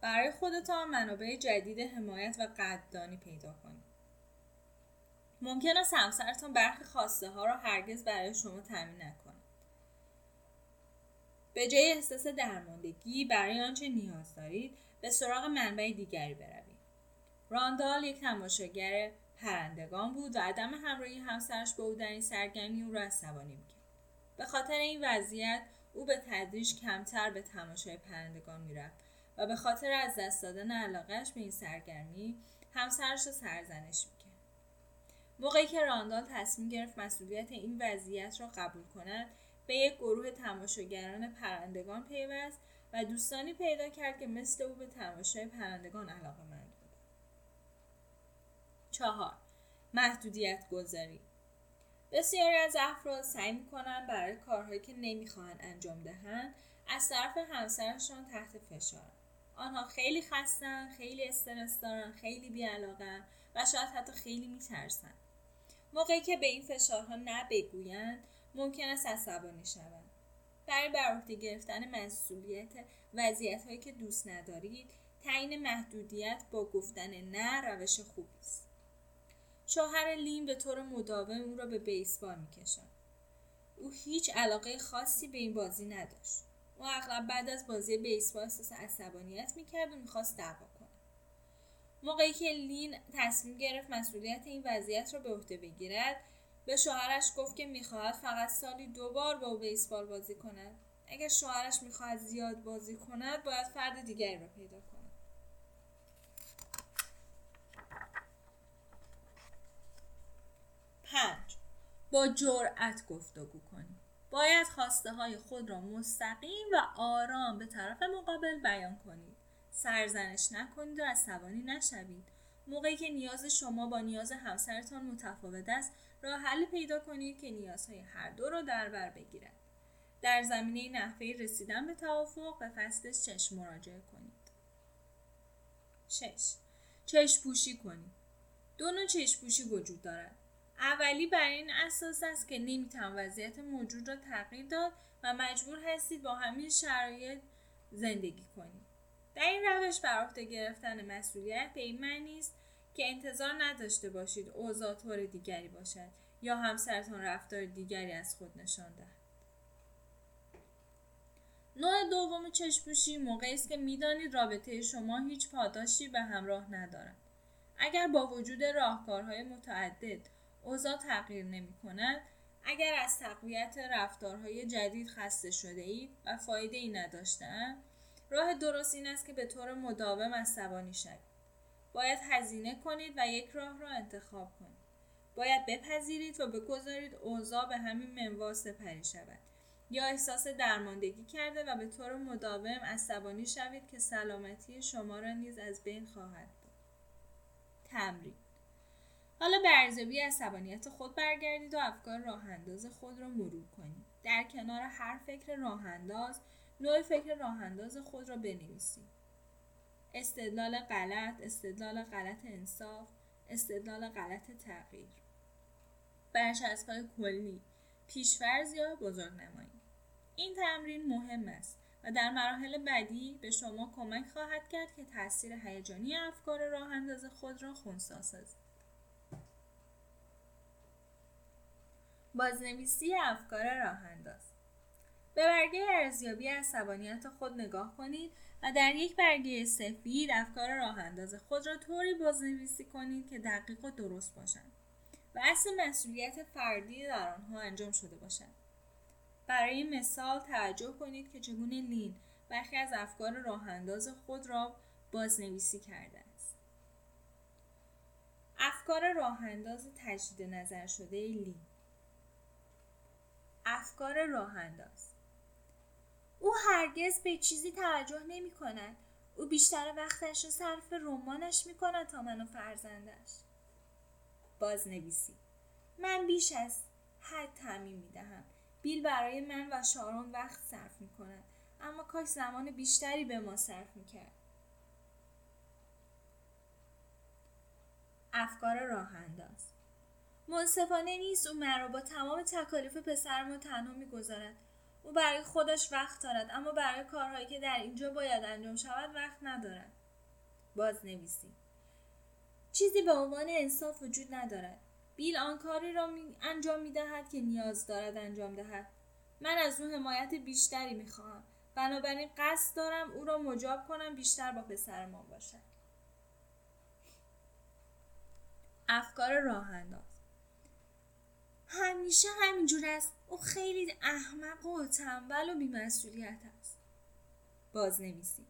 برای خودتان منابع جدید حمایت و قدردانی پیدا کنید. ممکن است همسرتان برخی خواسته ها را هرگز برای شما تامین نکند به جای احساس درماندگی برای آنچه نیاز دارید به سراغ منبع دیگری بروید راندال یک تماشاگر پرندگان بود و عدم همراهی همسرش به او در این سرگرمی او را عصبانی می‌کرد به خاطر این وضعیت او به تدریج کمتر به تماشای پرندگان می‌رفت و به خاطر از دست دادن علاقهش به این سرگرمی همسرش را سرزنش می‌کرد. موقعی که راندال تصمیم گرفت مسئولیت این وضعیت را قبول کند به یک گروه تماشاگران پرندگان پیوست و دوستانی پیدا کرد که مثل او به تماشای پرندگان علاقه مند بود. چهار. محدودیت گذاری بسیاری از افراد سعی می‌کنند برای کارهایی که نمی‌خواهند انجام دهند از طرف همسرشان تحت فشار آنها خیلی خستن خیلی استرس دارن خیلی بیعلاقن و شاید حتی خیلی میترسن. موقعی که به این فشارها نبگویند ممکن است عصبانی شوند. برای بر عهده گرفتن مسئولیت وضعیت هایی که دوست ندارید تعیین محدودیت با گفتن نه روش خوبی است. شوهر لین به طور مداوم او را به بیسبال می‌کشد او هیچ علاقه خاصی به این بازی نداشت. او اغلب بعد از بازی بیسبال احساس عصبانیت می‌کرد و می‌خواست دعوا کند موقعی که لین تصمیم گرفت مسئولیت این وضعیت را به عهده بگیرد به شوهرش گفت که می‌خواهد فقط سالی دو بار با بیسبال بازی کند. اگر شوهرش می‌خواهد زیاد بازی کند باید فرد دیگری را پیدا کند. پنج. با جرأت گفتگو کنید. باید خواسته های خود را مستقیم و آرام به طرف مقابل بیان کنید. سرزنش نکنید و عصبانی نشوید. موقعی که نیاز شما با نیاز همسرتان متفاوت است راه حل پیدا کنید که نیازهای هر دو را در بر بگیرد. در زمینه نحوه رسیدن به توافق به فصل مراجعه کنید. 6. چشم پوشی کنید. دو نوع چشم پوشی وجود دارد. اولی بر این اساس است که نمی‌توان وضعیت موجود را تغییر داد و مجبور هستید با همین شرایط زندگی کنید. در این روش بر عهده گرفتن مسئولیت به این معنی است که انتظار نداشته باشید اوضاع طور دیگری باشد یا همسرتان رفتار دیگری از خود نشان دهد. نوع دوم چشپوشی موقعی است که می‌دانید رابطه شما هیچ پاداشی به همراه ندارد. اگر با وجود راهکارهای متعدد اوضاع تغییر نمی کند اگر از تقویت رفتارهای جدید خسته شده اید و فایده ای نداشتن راه درست این است که به طور مداوم عصبانی شوید. باید هزینه کنید و یک راه را انتخاب کنید. باید بپذیرید و بگذارید اوضاع به همین منوال سپری شود. یا احساس درماندگی کرده و به طور مداوم عصبانی شوید که سلامتی شما را نیز از بین خواهد برد. تمرین حالا به ارزیابی عصبانیت خود برگردید و افکار راه انداز خود را مرور کنید. در کنار هر فکر راه انداز نوع فکر راه انداز خود را بنویسید. استدلال غلط استدلال غلط انصاف استدلال غلط تغییر. برچسبهای کلی پیشورز یا بزرگنمایی این تمرین مهم است و در مراحل بعدی به شما کمک خواهد کرد که تاثیر هیجانی افکار راه انداز خود را خونسا سازید بازنویسی افکار راه انداز به برگه ارزیابی عصبانیت خود نگاه کنید و در یک برگه سفید افکار راه انداز خود را طوری بازنویسی کنید که دقیق و درست باشند و اصل مسئولیت فردی در آنها انجام شده باشد. برای مثال توجه کنید که چگونه لین برخی از افکار راه انداز خود را بازنویسی کرده است. افکار راه انداز تجدید نظر شده لین افکار راه انداز او هرگز به چیزی توجه نمی کند. او بیشتر وقتش را صرف رمانش می کند تا من و فرزندش. بازنویسی من بیش از حد تعمین می دهم. بیل برای من و شارون وقت صرف می کند. اما کاش زمان بیشتری به ما صرف می کرد. افکار راه انداز منصفانه نیست او مرا با تمام تکالیف پسرمو تنها می‌گذارد. او برای خودش وقت دارد اما برای کارهایی که در اینجا باید انجام شود وقت ندارد. بازنویسی. چیزی به عنوان انصاف وجود ندارد. بیل آن کاری را می انجام می دهد که نیاز دارد انجام دهد. من از او حمایت بیشتری می خواهم بنابراین قصد دارم او را مجاب کنم بیشتر با پسرمان باشد. افکار راه انداز همیشه همینجور است. او خیلی احمق و تنبل و بیمسئولیت است. بازنویسی.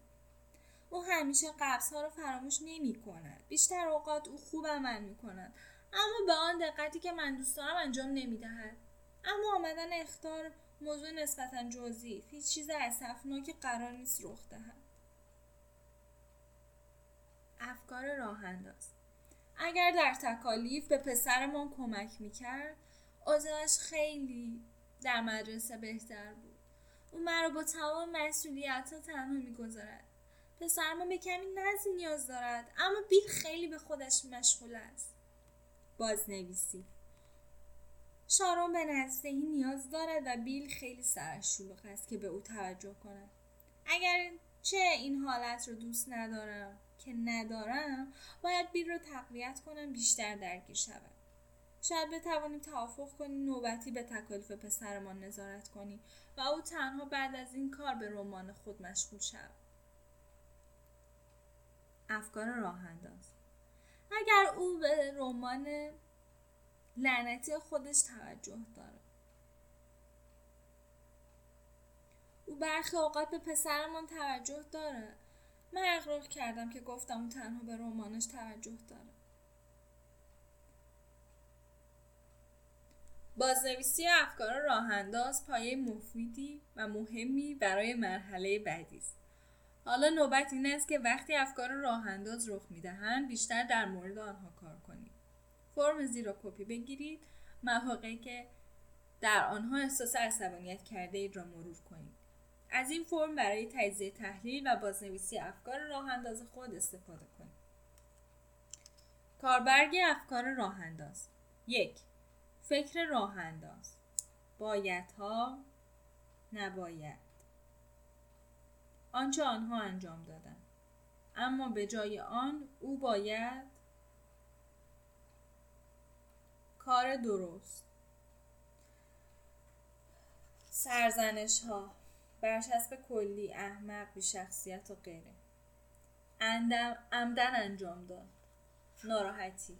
او همیشه قبض ها را فراموش نمی کند. بیشتر اوقات او خوب عمل می کند. اما به آن دقتی که من دوست دارم انجام نمی دهد. اما آمدن اختار موضوع نسبتا جزئی. هیچ چیز که قرار نیست رخ دهد. افکار راه انداز اگر در تکالیف به پسرمان کمک می کرد اوضاعش خیلی در مدرسه بهتر بود. او مرا با تمام مسئولیت ها تنها می‌گذارد. پسرما به کمی نزد نیاز دارد اما بیل خیلی به خودش مشغول است. بازنویسی. شارون به نزدهی نیاز دارد و بیل خیلی سرش شلوغ است که به او توجه کند. اگر چه این حالت رو دوست ندارم که ندارم باید بیل رو تقویت کنم بیشتر درگیر شود شاید بتوانیم توافق کنیم نوبتی به تکالیف پسرمان نظارت کنیم و او تنها بعد از این کار به رمان خود مشغول شود. افکار راه انداز اگر او به رمان لعنتی خودش توجه داره. او برخی اوقات به پسرمان توجه داره. من اقرار کردم که گفتم او تنها به رمانش توجه داره. بازنویسی افکار راهانداز پایه مفیدی و مهمی برای مرحله بعدی است. حالا نوبت این است که وقتی افکار راهانداز رخ می‌دهند بیشتر در مورد آنها کار کنید. فرم زیرا کپی بگیرید مواقعی که در آنها احساس عصبانیت کرده اید را مرور کنید. از این فرم برای تجزیه تحلیل و بازنویسی افکار راهانداز خود استفاده کنید. کاربرگ افکار راهانداز. یک فکر راه انداز ها نباید. آنچه آنها انجام دادند اما به جای آن او باید کار درست. سرزنش ها برچسب کلی احمق بی شخصیت و غیره. عمدن انجام داد. ناراحتی.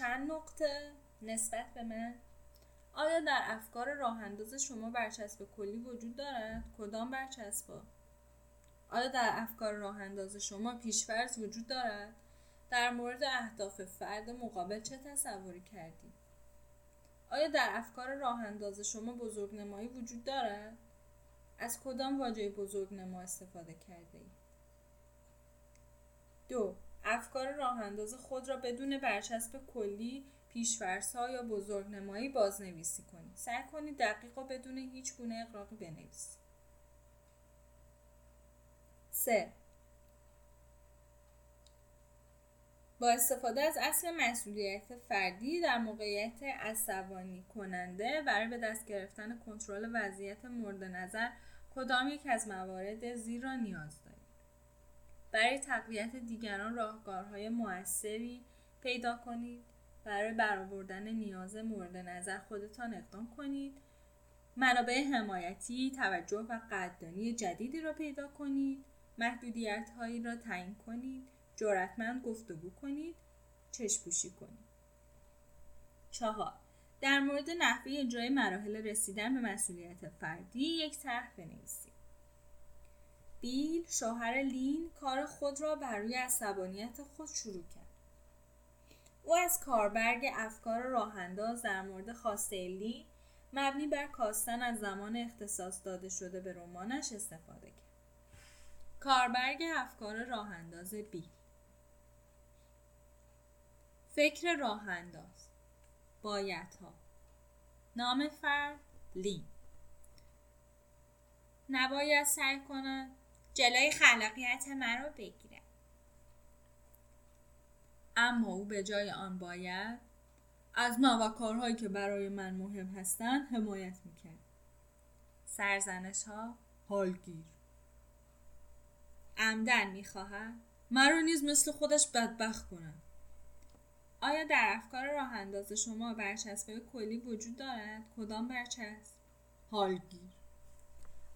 چند نقطه نسبت به من آیا در افکار راه انداز شما برچسب کلی وجود دارد؟ کدام برچسبا؟ آیا در افکار راه انداز شما پیشفرض وجود دارد؟ در مورد اهداف فرد مقابل چه تصوری کردی؟ آیا در افکار راه انداز شما بزرگنمایی وجود دارد؟ از کدام واژه بزرگنما استفاده کرده ای؟ دو افکار راه انداز خود را بدون برچسب کلی پیشفرسها یا بزرگنمایی بازنویسی کنید. سعی کنید دقیق و بدون هیچ گونه اقراقی بنویسید. سه. با استفاده از اصل مسئولیت فردی در موقعیت عصبانی کننده برای به دست گرفتن کنترل وضعیت مورد نظر کدام یک از موارد زیر را نیاز دارید برای تقویت دیگران راهکارهای موثری پیدا کنید. برای برآوردن نیاز مورد نظر خودتان اقدام کنید. منابع حمایتی توجه و قدردانی جدیدی را پیدا کنید. محدودیت هایی را تعیین کنید. جرأتمند گفتگو کنید. چشپوشی کنید. چهار در مورد نحوه اجرای مراحل رسیدن به مسئولیت فردی یک طرح بنویسید. بیل شوهر لین کار خود را بر روی عصبانیت خود شروع کرد. او از کاربرگ افکار راهانداز در مورد خواسته لین مبنی بر کاستن از زمان اختصاص داده شده به رمانش استفاده کرد. کاربرگ افکار راهانداز بیل فکر راهانداز بایدها نام فرد لین. نباید سعی کند جلوی خلاقیت مرا بگیرد اما او به جای آن باید از من و کارهایی که برای من مهم هستند حمایت می‌کرد. سرزنش ها حالگیر. عمدن می‌خواهد مرا نیز مثل خودش بدبخت کنم آیا در افکار راه انداز شما برچسبهای کلی وجود دارد؟ کدام برچسب؟ حالگیر.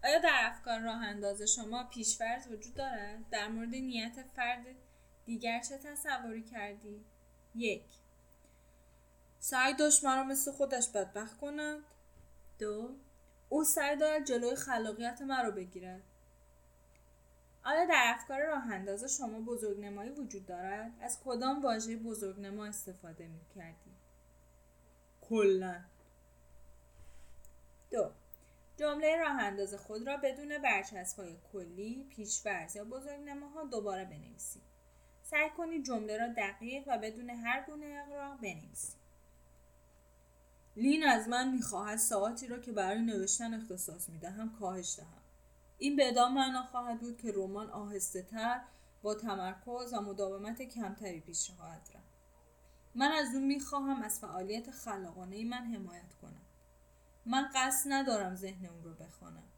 آیا در افکار راه انداز شما پیشفرض وجود دارد؟ در مورد نیت فرد دیگر چه تصوری کردی؟ یک. سعی داشت مرا مثل خودش بدبخت کند. دو. او سعی دارد جلوی خلاقیت مرا بگیرد. آیا در افکار راه انداز شما بزرگنمایی وجود دارد؟ از کدام واژه بزرگنما استفاده می کردی؟ کلا. دو. جمله راه انداز خود را بدون برچسب های کلی، پیشورز یا بزرگنماها دوباره بنویسید. سعی کنید جمله را دقیق و بدون هر گونه اقراق بنویسید. لین از من می‌خواهد ساعتی را که برای نوشتن اختصاص می‌دهم کاهش دهم این بدان معنا خواهد بود که رمان آهسته تر با تمرکز و مداومت کمتری پیش خواهد رفت من از اون می‌خواهم از فعالیت خلاقانه من حمایت کنم من قصد ندارم ذهن او را بخوانم.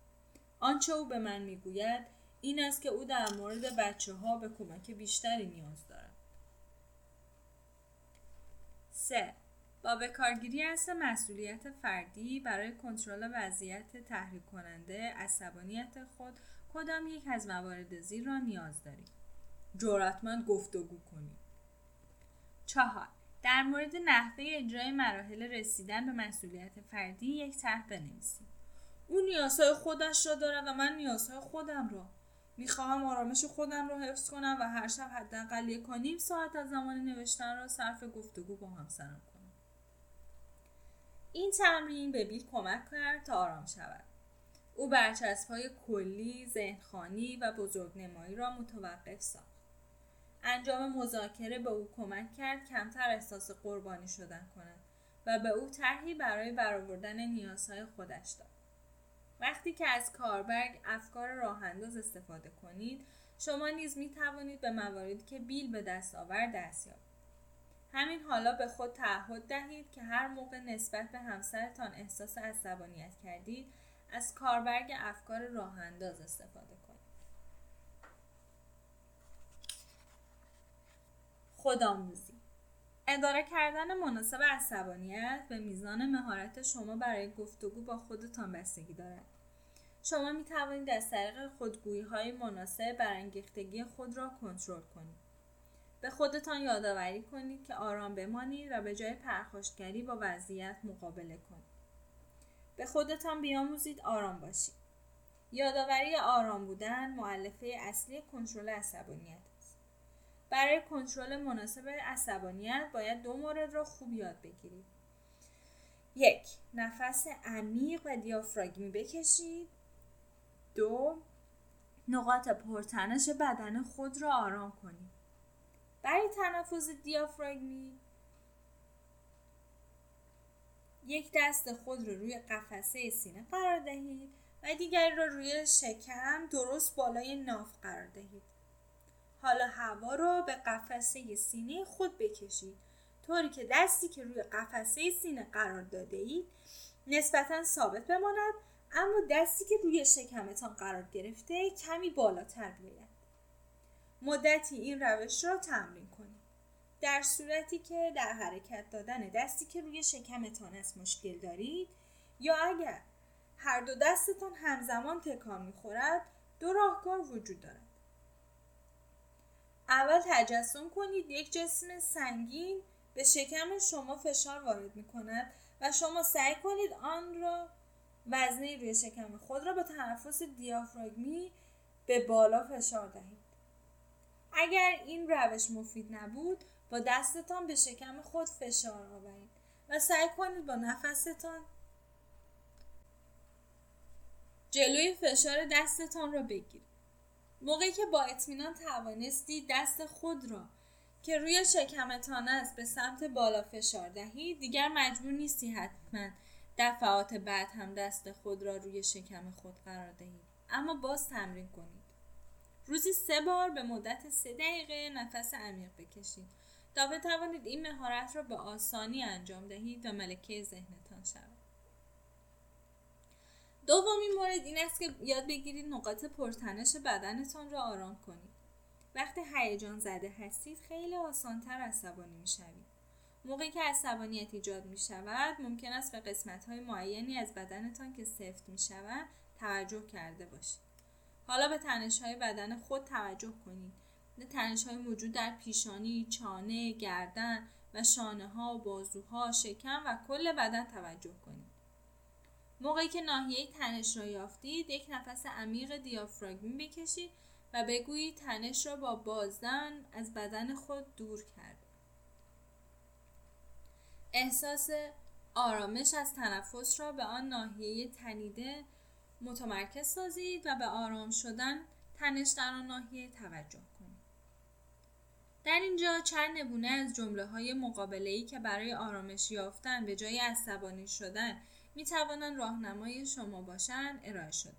آنچه او به من می‌گوید این است که او در مورد بچه ها به کمک بیشتری نیاز دارد. سه. با به کارگیری اصل مسئولیت فردی برای کنترل وضعیت تحریک کننده عصبانیت خود کدام یک از موارد زیر را نیاز دارید جرأتمند گفتگو کنید چهار. در مورد نحوه اجرای مراحل رسیدن به مسئولیت فردی یک طرح بنویسید. او نیازهای خودش را دارد و من نیازهای خودم را می‌خواهم آرامش خودم را حفظ کنم و هر شب حداقل یک نیم ساعت از زمان نوشتن را صرف گفتگو با همسرم کنم. این تمرین به بیل کمک کرد تا آرام شود. او برچسب های کلی، ذهنخانی و بزرگنمایی را متوقف ساخت. انجام مذاکره به او کمک کرد کمتر احساس قربانی شدن کند و به او طرحی برای برآوردن نیازهای خودش داد. وقتی که از کاربرگ افکار راه انداز استفاده کنید شما نیز می توانید به مواردی که بیل به دست آورد دست یابید همین حالا به خود تعهد دهید که هر موقع نسبت به همسرتان احساس عصبانیت کردید از کاربرگ افکار راه انداز استفاده کنید خودآموزی اداره کردن مناسب عصبانیت به میزان مهارت شما برای گفتگو با خودتان بستگی دارد. شما می توانید از طریق خودگویی های مناسب برانگیختگی خود را کنترل کنید. به خودتان یادآوری کنید که آرام بمانید و به جای پرخاشگری با وضعیت مقابله کنید. به خودتان بیاموزید آرام باشید. یادآوری آرام بودن معلفه اصلی کنترل عصبانیت برای کنترل مناسب عصبانیت باید دو مورد را خوب یاد بگیرید. یک نفس عمیق و دیافراگمی بکشید. دو نقاط پرتنش بدن خود را آرام کنید. برای تنفس دیافراگمی یک دست خود را روی قفسه سینه قرار دهید و دیگری را روی شکم درست بالای ناف قرار دهید. حالا هوا رو به قفسه سینه خود بکشید. طوری که دستی که روی قفسه سینه قرار داده اید نسبتا ثابت بماند اما دستی که روی شکمتان قرار گرفته کمی بالاتر بیاید. مدتی این روش را تمرین کنید. در صورتی که در حرکت دادن دستی که روی شکمتان است مشکل دارید یا اگر هر دو دستتان همزمان تکان می‌خورد دو راهکار وجود دارد. اول تجسم کنید یک جسم سنگین به شکم شما فشار وارد می کند و شما سعی کنید آن را وزنه روی شکم خود را با تنفس دیافراگمی به بالا فشار دهید. اگر این روش مفید نبود با دستتان به شکم خود فشار آورید و سعی کنید با نفستان جلوی فشار دستتان را بگیرید. موقعی که با اطمینان توانستی دست خود را که روی شکمتان است به سمت بالا فشار دهید دیگر مجبور نیستی حتما دفعات بعد هم دست خود را روی شکم خود قرار دهید اما باز تمرین کنید. روزی سه بار به مدت سه دقیقه نفس عمیق بکشید. تا بتوانید این مهارت را به آسانی انجام دهید و ملکه ذهنتان شود. دومین مورد این است که یاد بگیرید نقاط پرتنش بدنتان را آرام کنید. وقتی هیجان زده هستید خیلی آسانتر عصبانی می‌شوید. موقعی که عصبانیت ایجاد می شود ممکن است به قسمت های معینی از بدنتان که سفت می شود توجه کرده باشید. حالا به تنش های بدن خود توجه کنید. به تنش های موجود در پیشانی، چانه، گردن و شانه ها، بازوها، شکم و کل بدن توجه کنید. موقعی که ناحیه تنش را یافتید یک نفس عمیق دیافراگمی بکشید و بگویید تنش را با بازدن از بدن خود دور کرد احساس آرامش از تنفس را به آن ناحیه تنیده متمرکز سازید و به آرام شدن تنش در آن ناحیه توجه کنید. در اینجا چند نمونه از جمله های که برای آرامش یافتن به جای عصبانی شدن می توانند راهنمای شما باشند ارائه شده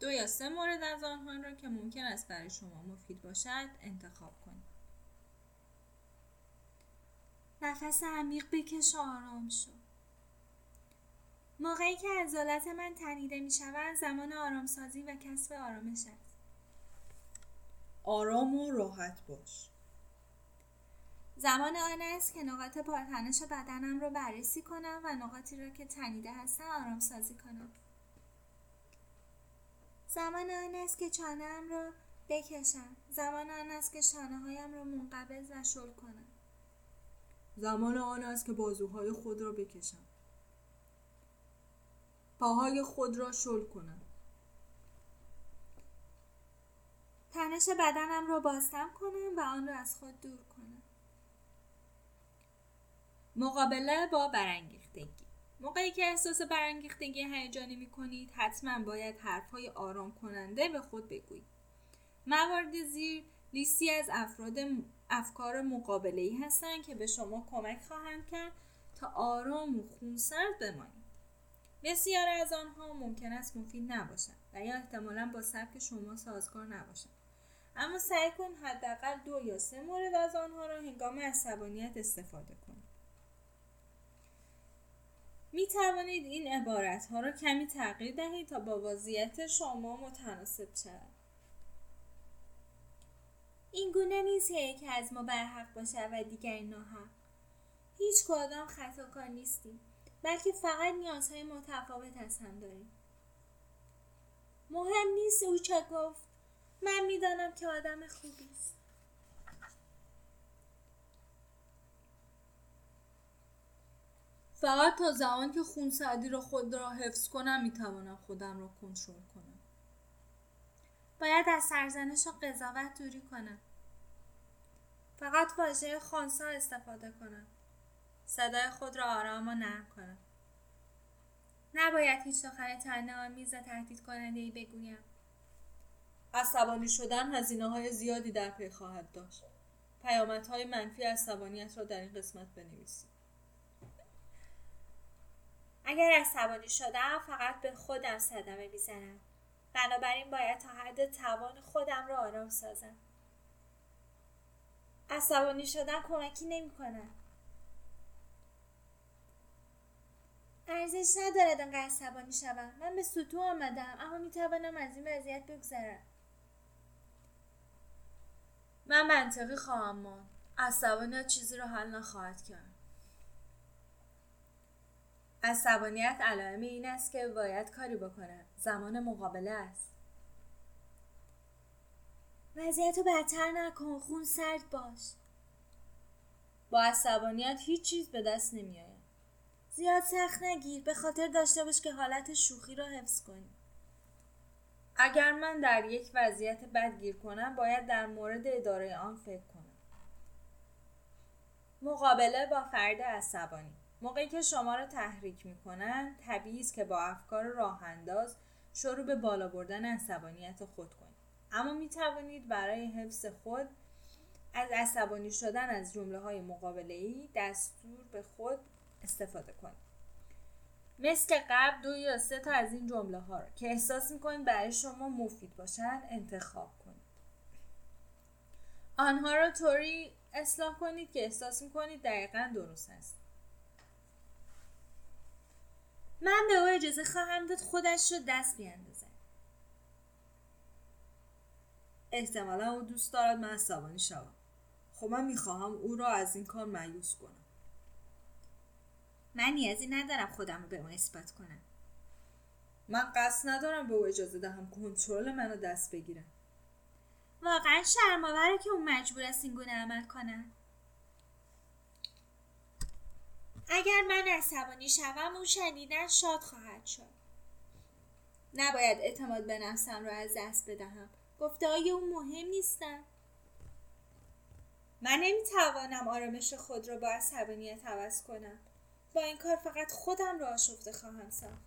دو یا سه مورد از آنها را که ممکن است برای شما مفید باشد انتخاب کنید. نفس عمیق بکش و آرام شو. موقعی که عضلات من تنیده می شود زمان آرامسازی و کسب آرامش است. آرام و راحت باش. زمان آن است که نقاط پرتنش بدنم رو بررسی کنم و نقاطی را که تنیده هستن آرام سازی کنم. زمان آن است که چانهام را بکشم. زمان آن است که شانه هایم را منقبض و شل کنم. زمان آن است که بازوهای خود را بکشم. پاهای خود را شل کنم. تنش بدنم را بازتم کنم و آن را از خود دور کنم. مقابله با برانگیختگی. موقعی که احساس برانگیختگی هیجانی می کنید حتما باید حرفهای آرام کننده به خود بگویید. موارد زیر لیستی از افراد افکار مقابله ای هستند که به شما کمک خواهند کرد تا آرام و خونسرد بمانید. بسیار از آنها ممکن است مفید نباشند و یا احتمالا با سبک شما سازگار نباشند. اما سعی کن حداقل دو یا سه مورد از آنها را هنگام عصبانیت استفاده کنید. می توانید این عبارت ها را کمی تغییر دهید تا با وضعیت شما متناسب شود. این گونه نیست که یکی از ما برحق باشد و دیگری ناحق. هیچ کدام خطاکار نیستیم بلکه فقط نیازهای متفاوت از هم داریم. مهم نیست او چه گفت. من می‌دانم که آدم خوبی است. فقط تا زمان که خونسردی را خود را حفظ کنم می‌توانم خودم را کنترل کنم. باید از سرزنش و قضاوت دوری کنم. فقط واژه خانسا استفاده کنم. صدای خود را آرام و نرم کنم. نباید هیچ سخن تنه آمیز و تهدید کننده ای بگویم. عصبانی شدن هزینه های زیادی در پی خواهد داشت. پیامدهای منفی عصبانیت را در این قسمت بنویسید. اگر عصبانی شدم فقط به خودم صدمه می‌زنم. بنابراین باید تا حد توان خودم را آرام سازم. عصبانی شدن کمکی نمی‌کنه. ارزش ندارد انقدر عصبانی شوم. من به سطوح آمدم اما می‌توانم از این وضعیت بگذرم. من منطقی خواهم ماند. عصبانیت چیزی را حل نخواهد کرد. عصبانیت علائم این است که باید کاری بکنه زمان مقابله است. وضعیت رو بدتر نکن خون سرد باش. با عصبانیت هیچ چیز به دست نمیآید زیاد سخت نگیر به خاطر داشته باش که حالت شوخی را حفظ کنی. اگر من در یک وضعیت بد گیر کنم باید در مورد اداره آن فکر کنم. مقابله با فرد عصبانی. موقعی که شما را تحریک می‌کنند طبیعی است که با افکار راه انداز شروع به بالا بردن عصبانیت خود کنید. اما می توانید برای حفظ خود از عصبانی شدن از جمله های مقابله ای دستور به خود استفاده کنید. مثل قبل دو یا سه تا از این جمله ها رو که احساس می‌کنید برای شما مفید باشن انتخاب کنید. آنها را طوری اصلاح کنید که احساس می‌کنید دقیقا درست است. من به او اجازه خواهم داد خودش رو دست بیاندازد. احتمالا او دوست دارد من عصبانی شوم. خب من می‌خواهم او را از این کار معیوس کنم. من نیازی ندارم خودم رو به او اثبات کنم. من قصد ندارم به او اجازه دهم کنترل منو دست بگیرم. واقعا شرمآوره که او مجبور است این گونه عمل کنم اگر من عصبانی شوم او شنیدن شاد خواهد شد. نباید اعتماد به نفسم را از دست بدهم. گفته های او مهم نیستن. من نمی‌توانم آرامش خود را با عصبانیت عوض کنم. با این کار فقط خودم را آشفته خواهم ساخت.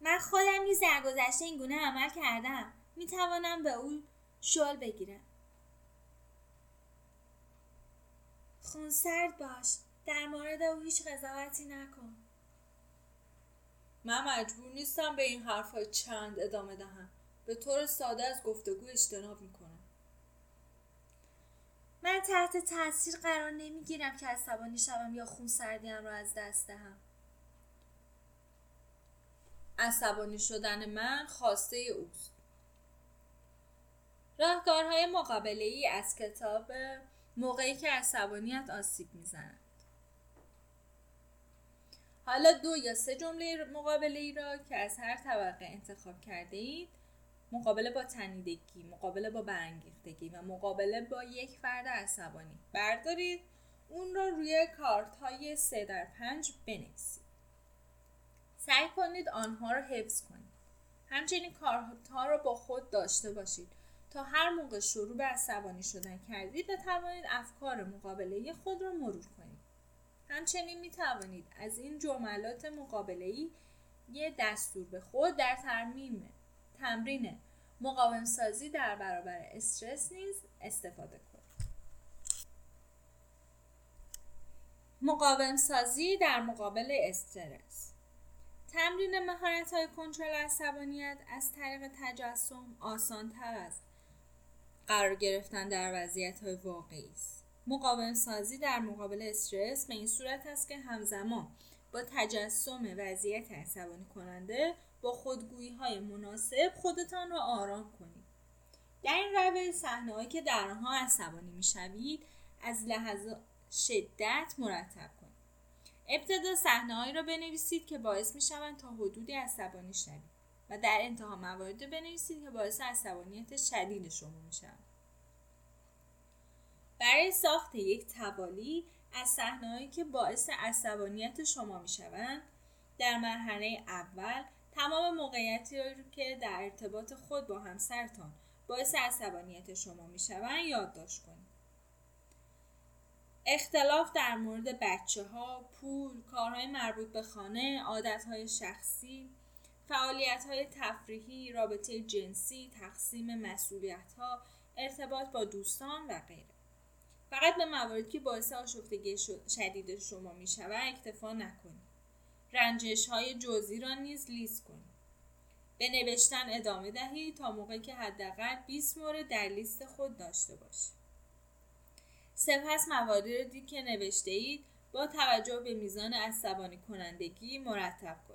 من خودم نیز در گذشته این گونه عمل کردم. می‌توانم به او شل بگیرم. خونسرد باش. در مورد او هیچ قضاوتی نکن. من مجبور نیستم به این حرفهای چند ادامه دهم. به طور ساده از گفتگو اجتناب می‌کنم. من تحت تاثیر قرار نمی‌گیرم که عصبانی شوم یا خونسردیم را از دست دهم. عصبانی شدن من خواسته اوست. راهکارهای مقابله ای از کتاب موقعی که عصبانیت آسیب می‌زند. حالا دو یا سه جمله مقابله ای را که از هر طبقه انتخاب کرده اید مقابله با تنیدگی، مقابله با برانگیختگی و مقابله با یک فرد عصبانی بردارید. اون را روی کارت های سه در پنج بنویسید. سعی کنید آنها را حفظ کنید. همچنین کارها را با خود داشته باشید. تا هر موقع شروع به عصبانی شدن کردید بتوانید افکار مقابله خود را مرور کنید. همچنین می توانید از این جملات مقابله ای یه دستور به خود در ترمیم تمرین مقاوم سازی در برابر استرس نیز استفاده کنید. مقاوم سازی در مقابل استرس. تمرین مهارت های کنترل عصبانیت از طریق تجسم آسان تر است. قرار گرفتن در وضعیت های واقعی است. مقاوم سازی در مقابل استرس به این صورت است که همزمان با تجسم وضعیت عصبانی کننده با خودگویی های مناسب خودتان را آرام کنید. در این روش صحنه که در آنها عصبانی می‌شوید از لحظه شدت مرتب کنید. ابتدا صحنه را بنویسید که باعث می‌شوند تا حدودی عصبانی شوید. و در انتها موارد بنویسید که باعث عصبانیت شدید شما میشن. برای ساخت یک توالی از صحنههایی که باعث عصبانیت شما می‌شوند در مرحله اول تمام موقعیتی رو که در ارتباط خود با همسرتان باعث عصبانیت شما می‌شوند یادداشت کنید. اختلاف در مورد بچه ها، پول، کارهای مربوط به خانه، عادتهای شخصی، فعالیت های تفریحی، رابطه جنسی، تقسیم مسئولیت ها، ارتباط با دوستان و غیره. فقط به مواردی که باعث آشفتگی شدید شما می شود اکتفا نکنید. رنجش های جزئی را نیز لیست کنید. به نوشتن ادامه دهید تا موقعی که حداقل 20 مورد در لیست خود داشته باشید. سپس مواردی که نوشته اید با توجه به میزان عصبانی کنندگی مرتب کنید.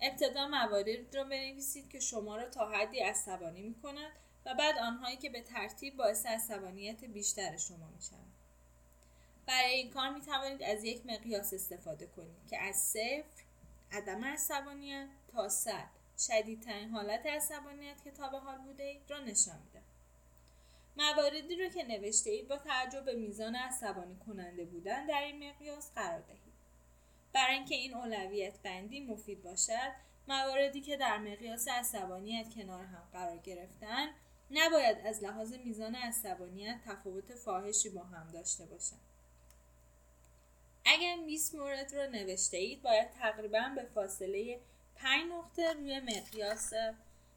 ابتدا مواردی را بنویسید که شما را تا حدی عصبانی می کند و بعد آنهایی که به ترتیب باعث عصبانیت بیشتر شما می. برای این کار می توانید از یک مقیاس استفاده کنید که از صفر عدم عصبانیت تا صد شدیدترین حالت عصبانیت که تا به حال بوده اید را نشان میده. مواردی رو که نوشته اید با توجه به میزان عصبانی کننده بودن در این مقیاس قرار دهید. برای اینکه این اولویت بندی مفید باشد مواردی که در مقیاس عصبانیت کنار هم قرار گرفتن نباید از لحاظ میزان عصبانیت تفاوت فاحشی با هم داشته باشند. اگر 20 مورد رو نوشته اید باید تقریبا به فاصله 5 نقطه روی مقیاس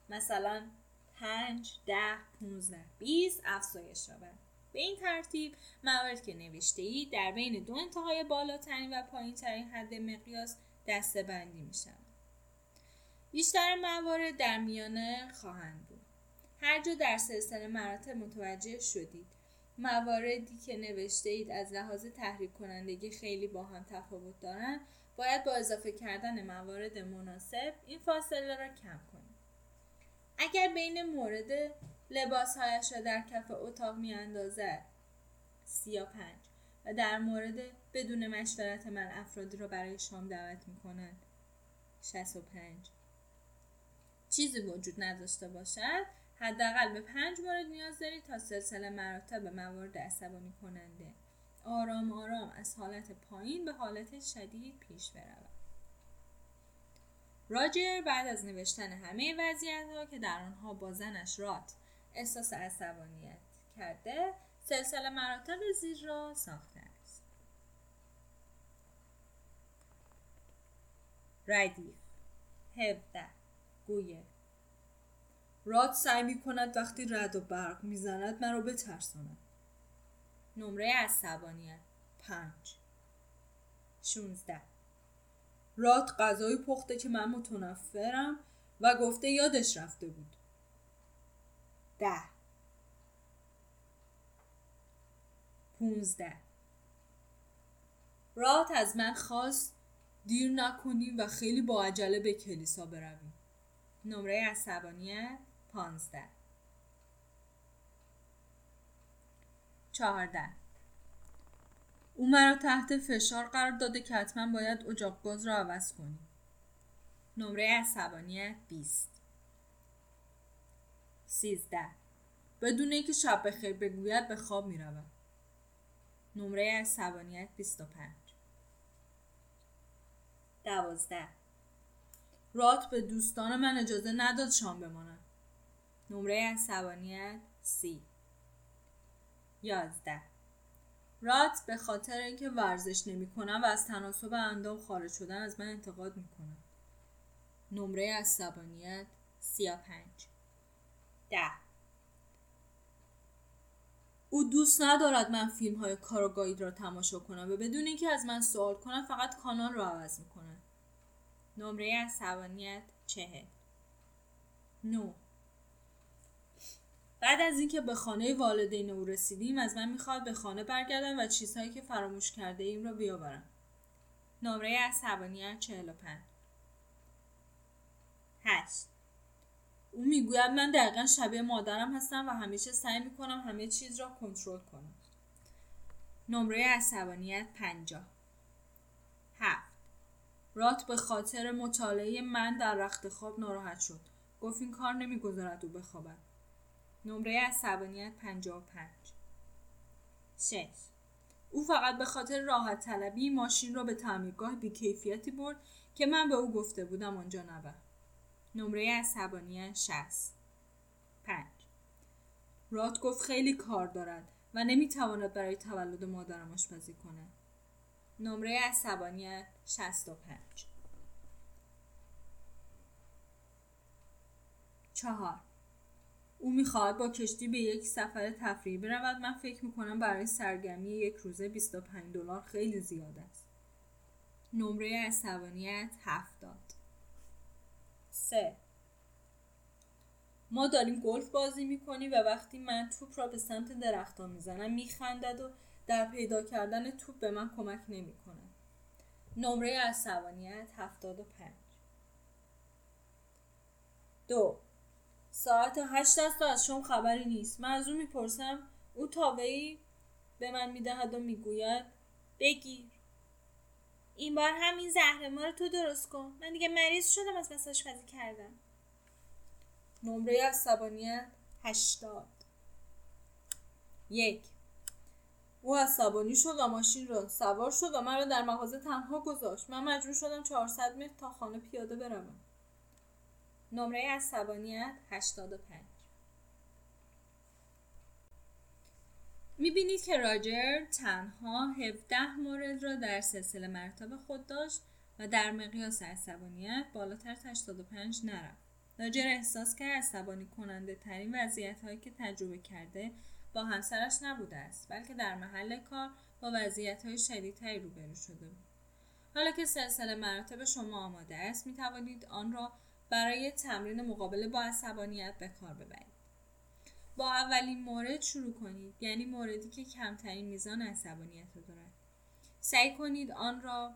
مثلا 5 10 15 20 افزایش یابد. به این ترتیب موارد که نوشته اید در بین دو انتهای بالاترین و پایینترین حد مقیاس دسته بندی می شود. بیشتر موارد در میانه خواهند بود. هر جا در سلسله مراتب متوجه شدید مواردی که نوشته اید از لحاظ تحریک کنندگی خیلی با هم تفاوت دارند باید با اضافه کردن موارد مناسب این فاصله را کم کنید اگر بین مورد لباسهایش را در کف اتاق می اندازد سی پنج و در مورد بدون مشورت من افرادی را برای شام دعوت می کنند شست و پنج. چیزی وجود نداشته باشد حداقل به پنج مورد نیاز دارید تا سلسله مراتب موارد عصبانی کننده. آرام آرام از حالت پایین به حالت شدید پیش برود. راجر بعد از نوشتن همه وضعیت ها که در آنها با زنش رات احساس عصبانیت کرده سلسله مراتب زیر را ساخته است. ردیف هفده گویه. راد سعی می کند وقتی رد و برق می‌زند مرا بترساند. نمره عصبانیت پنج. شونزده. راد غذایی پخته که من متنفرم و گفته یادش رفته بود. ده. پونزده. رات از من خواست دیر نکنیم و خیلی با عجله به کلیسا برویم. نمره عصبانیت پانزده. چهارده. او مرا تحت فشار قرار داده که حتما باید اجاق گاز را عوض کنیم. نمره عصبانیت بیست. سیزده. بدون اینکه شب بخیر بگوید به خواب می رود. نمره عصبانیت 25 دوازده. رات به دوستان من اجازه نداد شام بمانن نمره عصبانیت سی. یازده. رات به خاطر اینکه ورزش نمی‌کنم و از تناسب اندام خارج شدن از من انتقاد می‌کنم. نمره عصبانیت سی پنج. ده. او دوست ندارد من فیلم های کاراگاهی را تماشا کنم و بدون اینکه از من سوال کنم فقط کانال را عوض می‌کنه نمره عصبانیت چهل. نو. بعد از اینکه به خانه والدین او رسیدیم از من می‌خواد به خانه برگردم و چیزهایی که فراموش کرده ایم را بیاورم. نمره عصبانیت 45 هشت. او می‌گوید من دقیقا شبیه مادرم هستم و همیشه سعی می‌کنم همه چیز را کنترل کنم. نمره عصبانیت پنجاه. هفت. رات به خاطر مطالعه من در رخت خواب ناراحت شد. گفت این کار نمی‌گذارد او بخوابد. نمره عصبانیت پنجاه پنج. شش. او فقط به خاطر راحت طلبی ماشین را به تعمیرگاه بیکیفیتی برد که من به او گفته بودم آنجا نبر نمره عصبانیت شست. پنج. رات گفت خیلی کار دارد و نمی‌تواند برای تولد مادرم آشپزی کند. نمره عصبانیت شست و پنج. چهار. او می‌خواهد با کشتی به یک سفر تفریحی برود. من فکر می‌کنم برای سرگرمی یک روزه 25 دلار خیلی زیاد است. نمره عصبانیت هفتاد. سه. ما داریم گلف بازی می‌کنیم و وقتی من توپ را به سمت درختان می‌زنم میخندد و در پیدا کردن توپ به من کمک نمی‌کنه نمره عصبانیت هفتاد و پنج. دو. ساعت هشت است و از شما خبری نیست. من از او می‌پرسم او به من می‌دهد و می‌گوید بگیر این بار همین زهر ما رو تو درست کن. من دیگه مریض شدم از بس آشپزی کردم. نمره عصبانیت؟ هشتاد. یک. او عصبانی شد و ماشین را سوار شد و من را در مغازه تنها گذاشت. من مجبور شدم 400 متر تا خانه پیاده بروم. نمره عصبانیت؟ 85 می‌بینید که راجر تنها 17 مورد را در سلسله مرتب خود داشت و در مقیاس عصبانیت بالاتر از 85 نرفت. راجر احساس کرد عصبانی کننده ترین وضعیت هایی که تجربه کرده با همسرش نبوده است بلکه در محل کار با وضعیت های شدیدتری روبرو شده بود. حالا که سلسله مراتب شما آماده است می توانید آن را برای تمرین مقابله با عصبانیت به کار ببرید. با اولین مورد شروع کنید یعنی موردی که کمترین میزان عصبانیت رو دارد. سعی کنید آن را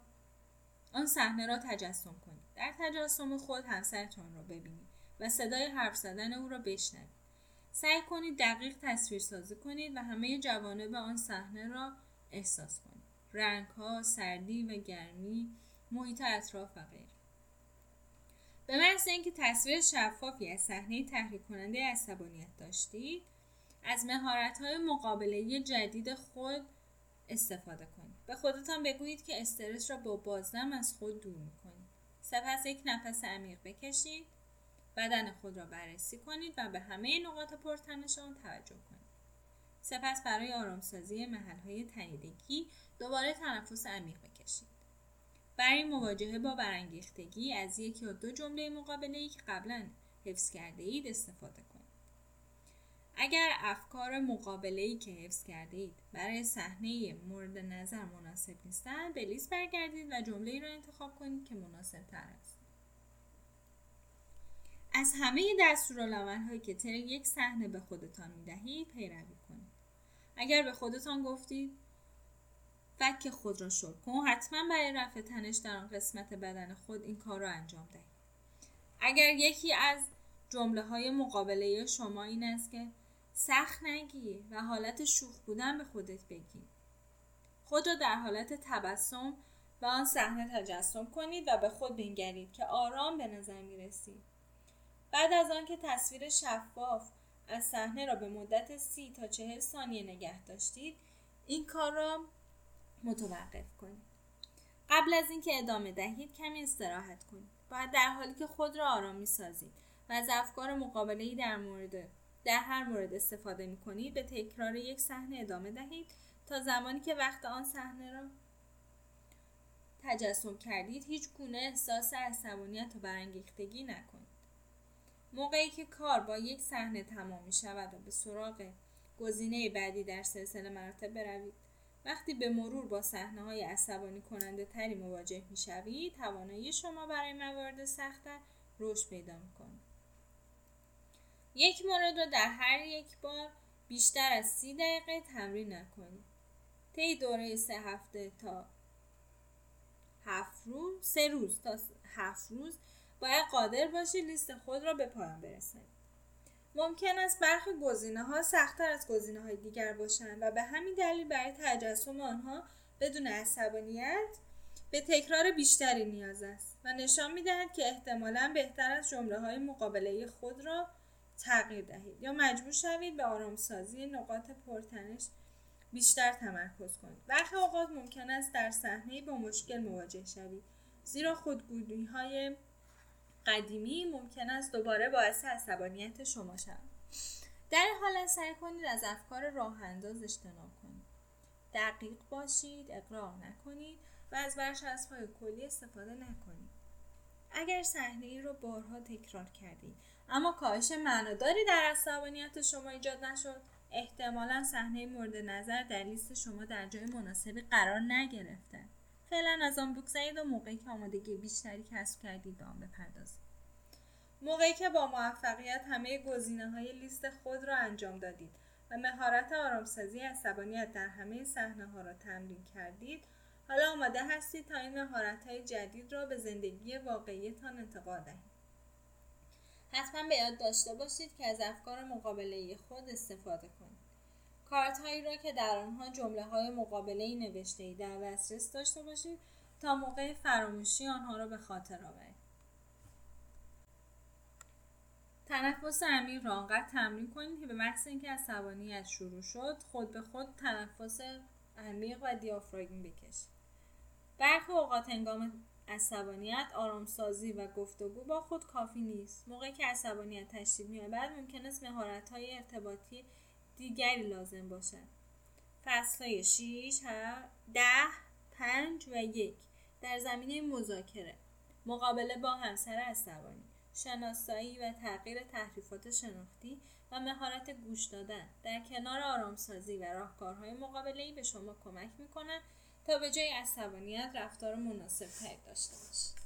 آن صحنه را تجسم کنید. در تجسم خود همسرتان را ببینید و صدای حرف زدن او را بشنوید. سعی کنید دقیق تصویر سازی کنید و همه جوانب آن صحنه را احساس کنید. رنگ ها، سردی و گرمی، محیط اطراف و غیره. به محض اینکه تصویر شفافی از صحنه تحریک کننده عصبانیت داشتید از مهارت های مقابله جدید خود استفاده کنید به خودتان بگویید که استرس را با بازدم از خود دور می‌کنید. سپس یک نفس عمیق بکشید بدن خود را بررسی کنید و به همه نقاط پرتنش آن توجه کنید. سپس برای آرامسازی محلهای تنیدگی دوباره تنفس عمیق بکشید. برای مواجهه با برانگیختگی از یک یا دو جمله مقابله که قبلا حفظ کرده اید استفاده کنید. اگر افکار مقابله که حفظ کرده اید برای صحنه مورد نظر مناسب نیستند به لیست برگردید و جمله ای را انتخاب کنید که مناسب تر است. از همه هایی که طی یک صحنه به خودتان می دهید پیروی کنید. اگر به خودتان گفتید فک خود را شل کن. حتما برای رفع تنش در آن قسمت بدن خود این کار را انجام دهید اگر یکی از جمله های مقابله شما این است که سخت نگیر و حالت شوخ بودن به خودت بگی. خود را در حالت تبسم به آن صحنه تجسم کنید و به خود بنگرید که آرام به نظر می رسید. بعد از آنکه تصویر شفاف از صحنه را به مدت سی تا چهل ثانیه نگه داشتید این کار را متوقف کنید قبل از اینکه ادامه دهید کمی استراحت کنید. باید در حالی که خود را آرام می‌سازید و از افکار مقابله در مورد در هر مورد استفاده می کنید به تکرار یک صحنه ادامه دهید تا زمانی که وقت آن صحنه را تجسم کردید هیچ گونه احساس عصبانیت و برانگیختگی نکنید. موقعی که کار با یک صحنه تمام می شود و به سراغ گزینه بعدی در سلسله مراتب بروید وقتی به مرور با صحنه های عصبانی کننده تری مواجه می شوید توانایی شما برای موارد سختتر رشد پیدا می یک مورد را در هر یک بار بیشتر از سی دقیقه تمرین نکنید طی دوره سه هفته تا هفت روز سه روز تا هفت روز باید قادر باشید لیست خود را به پایان برسانید ممکن است برخی گزینه ها سختتر از گزینه های دیگر باشند و به همین دلیل برای تجسم آنها بدون عصبانیت به تکرار بیشتری نیاز است و نشان می دهد که احتمالا بهتر از جمله های مقابله خود را تغییر دهید یا مجبور شوید به آرامسازی نقاط پرتنش بیشتر تمرکز کنید. برخی اوقات ممکن است در صحنه با مشکل مواجه شوید زیرا خودگویی های قدیمی ممکن است دوباره باعث عصبانیت شما شود. در حالت سعی کنید از افکار راه انداز اجتناب کنید. دقیق باشید اقرار نکنید و از های کلی استفاده نکنید. اگر صحنه ای را بارها تکرار کردید اما کاهش معناداری در عصبانیت شما ایجاد نشد احتمالا صحنه مورد نظر در لیست شما در جای مناسبی قرار نگرفته. فعلا از آن بگذرید و موقعی که آمادگی بیشتری کسب کردید به آن بپردازید. موقعی که با موفقیت همه گزینه های لیست خود را انجام دادید و مهارت آرامسازی عصبانیت در همه صحنه ها را تمرین کردید حالا آماده هستید تا این مهارت های جدید را به زندگی واقعیتان انتقال دهید. حتما به یاد داشته باشید که از افکار مقابله خود استفاده کنید. کارت هایی را که در آنها جمله های مقابله ای نوشته ای در دسترس داشته باشید تا موقع فراموشی آنها را به خاطر آورید. تنفس عمیق را آنقدر تمرین کنید که به محض اینکه عصبانیت شروع شد خود به خود تنفس عمیق و دیافراگم بکشید. برخی اوقات هنگام عصبانیت آرامسازی و گفتگو با خود کافی نیست. موقعی که عصبانیت تشدید مییابد ممکن است مهارت های ارتباطی دیگری لازم باشد فصل های 6 ده پنج و یک. در زمینه مذاکره. مقابله با همسر عصبانی. شناسایی و تغییر تحریفات شناختی و مهارت گوش دادن. در کنار آرامسازی و راهکارهای مقابله به شما کمک می‌کنند تا به جای عصبانیت رفتار مناسب تری داشته باشید.